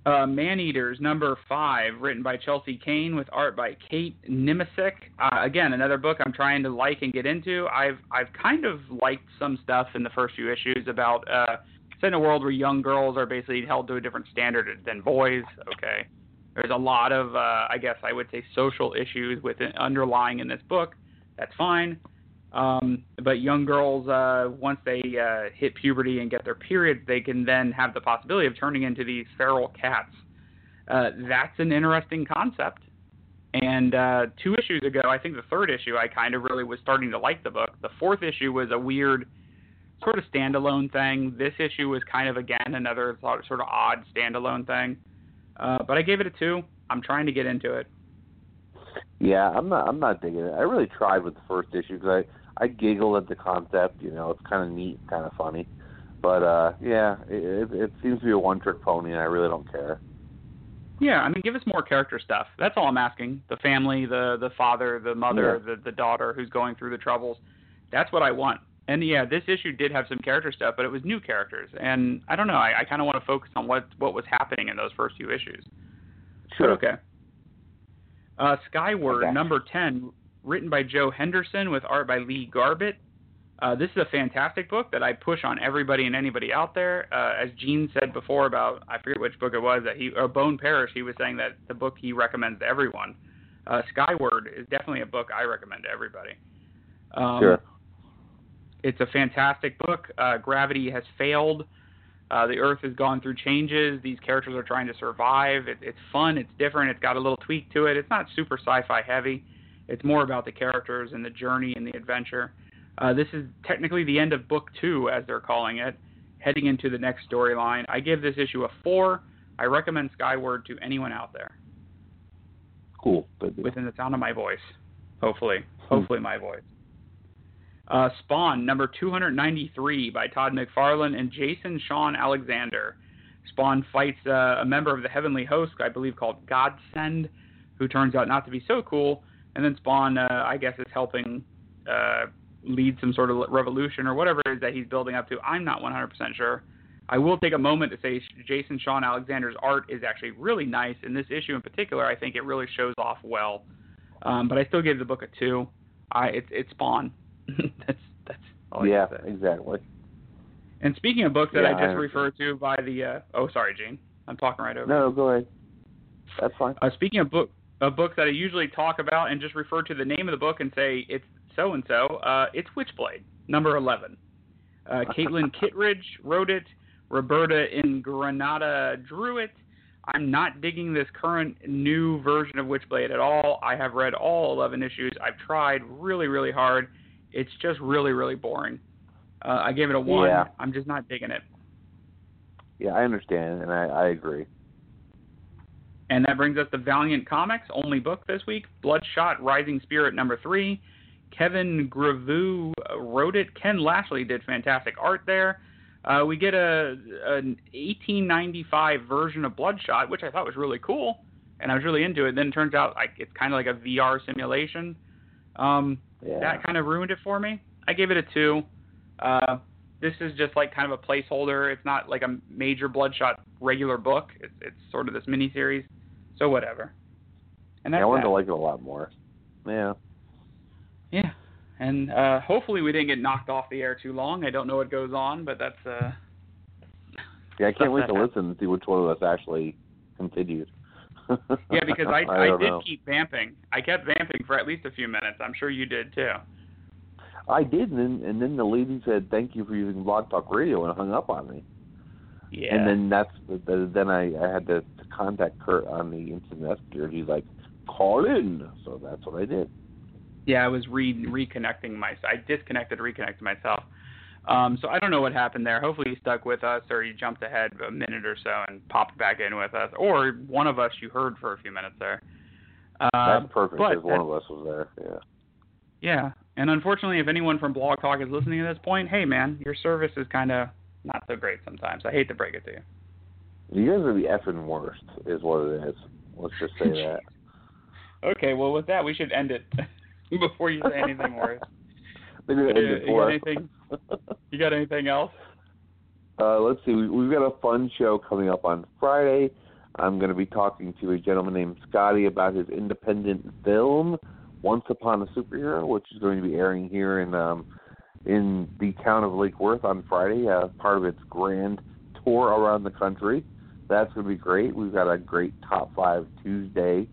Uh, Man Eaters number five, written by Chelsea Cain with art by Kate Niemczyk. Uh, again, another book I'm trying to like and get into. I've I've kind of liked some stuff in the first few issues about uh, set in a world where young girls are basically held to a different standard than boys. Okay, there's a lot of uh, I guess I would say social issues with underlying in this book. That's fine. Um, but young girls, uh, once they uh, hit puberty and get their periods, they can then have the possibility of turning into these feral cats. Uh, that's an interesting concept. And uh, two issues ago, I think the third issue, I kind of really was starting to like the book. The fourth issue was a weird sort of standalone thing. This issue was kind of, again, another sort of odd standalone thing. Uh, but I gave it a two. I'm trying to get into it.
Yeah, I'm not. I'm not digging it. I really tried with the first issue because I I giggled at the concept. You know, it's kind of neat, kind of funny. But uh yeah, it, it, it seems to be a one-trick pony, and I really don't care.
Yeah, I mean, give us more character stuff. That's all I'm asking. The family, the the father, the mother, the the daughter who's going through the troubles. That's what I want. And yeah, this issue did have some character stuff, but it was new characters, and I don't know. I, I kind of want to focus on what what was happening in those first few issues.
Sure.
But okay. Uh, Skyward
Okay.
number ten, written by Joe Henderson with art by Lee Garbett. Uh, this is a fantastic book that I push on everybody and anybody out there. Uh, as Gene said before about I forget which book it was that he or Bone Parish, he was saying that the book he recommends to everyone. Uh, Skyward is definitely a book I recommend to everybody. Um,
Sure.
It's a fantastic book. Uh, gravity has failed. Uh, the Earth has gone through changes. These characters are trying to survive. It, it's fun. It's different. It's got a little tweak to it. It's not super sci-fi heavy. It's more about the characters and the journey and the adventure. Uh, this is technically the end of book two, as they're calling it, heading into the next storyline. I give this issue a four. I recommend Skyward to anyone out there
Cool.
Within the sound of my voice. Hopefully, hopefully my voice. Uh, Spawn number 293 by Todd McFarlane and Jason Shawn Alexander. Spawn fights uh, a member of the heavenly host, I believe called Godsend, who turns out not to be so cool. And then Spawn, uh, I guess, is helping uh, lead some sort of revolution or whatever it is that he's building up to. I'm not 100% sure. I will take a moment to say Jason Shawn Alexander's art is actually really nice. In this issue in particular, I think it really shows off well. Um, but I still gave the book a two. I it's it's Spawn. that's that's all I
yeah, exactly.
And speaking of books that
Yeah,
I
I
just
understand.
referred to by the uh, oh sorry Gene, I'm talking right over.
No, go ahead. That's fine.
Uh, speaking of book of books that I usually talk about and just refer to the name of the book and say it's so and so, uh, it's Witchblade number eleven. Uh, Caitlin Kittredge wrote it. Roberta Ingranata drew it. I'm not digging this current new version of Witchblade at all. I have read all 11 issues. I've tried really, really hard. It's just really, really boring. Uh, I gave it a one.
Yeah.
I'm just not digging it.
yeah, I understand, and I, I agree.
And that brings us to Valiant Comics, only book this week, Bloodshot Rising Spirit number three. Kevin Grevioux wrote it. Ken Lashley did fantastic art there. Uh, we get a an 1895 version of Bloodshot, which I thought was really cool, and I was really into it. Then it turns out like it's kind of like a VR simulation. Um,
Yeah.
That kind of ruined it for me. I gave it a two. Uh, this is just like kind of a placeholder. It's not like a major Bloodshot regular book. It's it's sort of this mini series. So whatever. And that's
Yeah, I wanted
that.
to like it a lot more. Yeah.
Yeah. And uh, hopefully we didn't get knocked off the air too long. I don't know what goes on, but that's uh
Yeah, I can't wait to
happens.
listen and see which one of us actually continued.
Yeah because I I,
don't
did
know.
keep vamping. I kept vamping for at least a few minutes. I'm sure you did too.
I did, and then and then the lady said thank you for using Blog Talk Radio and hung up on me.
Yeah.
And then that's the, then I I had to, to contact Curt on the instant messenger. He's like, call in. So that's what I did.
Yeah, I was re reconnecting myself. I disconnected, reconnected myself. Um, so I don't know what happened there. Hopefully you stuck with us, or you jumped ahead a minute or so and popped back in with us, or one of us you heard for a few minutes there. Uh,
That's perfect because one of us was there. Yeah.
Yeah, and unfortunately, if anyone from Blog Talk is listening at this point, hey man, your service is kind of not so great sometimes. I hate to break it to you.
You guys are the effing worst, is what it is. Let's just say that.
Okay, well with that, we should end it before you say anything worse.
They're end
Uh,
it for
got
us.
anything? You got anything else?
Uh, let's see. We, we've got a fun show coming up on Friday. I'm going to be talking to a gentleman named Scotty about his independent film, Once Upon a Superhero, which is going to be airing here in um, in the town of Lake Worth on Friday, uh, part of its grand tour around the country. That's going to be great. We've got a great Top 5 Tuesday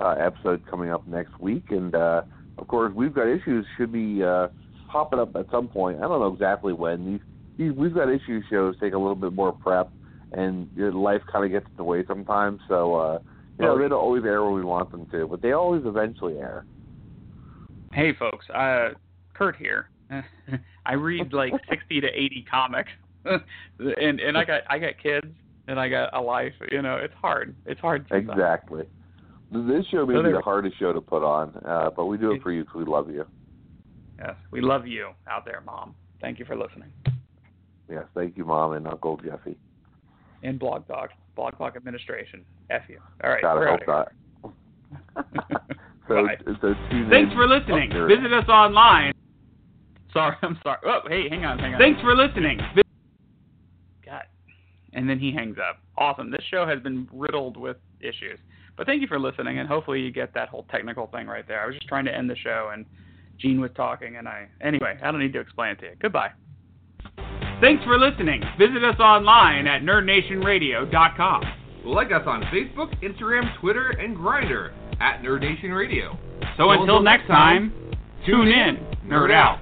uh, episode coming up next week. And, uh, of course, We've Got Issues should be uh, popping up at some point. I don't know exactly when. These these we've got issue shows take a little bit more prep, and your life kind of gets in the way sometimes. So uh, you know they don't always air when we want them to, but they always eventually air.
Hey folks, uh, Curt here. I read like 60 to 80 comics, and and I got I got kids and I got a life. You know, it's hard. It's hard. sometimes.
Exactly. This show may
So
be the hardest show to put on, uh, but we do it for you because we love you.
Yes, we love you out there, Mom. Thank you for listening.
Yes, thank you, Mom and Uncle Jeffy.
And Blog Talk, Blog Talk Administration. F you. All right.
God,
we're
I
outta
hope
here.
not. so, so tune
Thanks
in.
for listening.
Oh,
Visit us online. Sorry, I'm sorry. Oh, hey, hang on, hang on. Thanks for listening. Vi- God. And then he hangs up. Awesome. This show has been riddled with issues. But thank you for listening, and hopefully you get that whole technical thing right there. I was just trying to end the show, and Gene was talking, and I. Anyway, I don't need to explain it to you. Goodbye. Thanks for listening. Visit us online at nerdnationradio.com.
Like us on Facebook, Instagram, Twitter, and Grindr at Nerd Nation Radio.
So until next time, tune in, nerd out.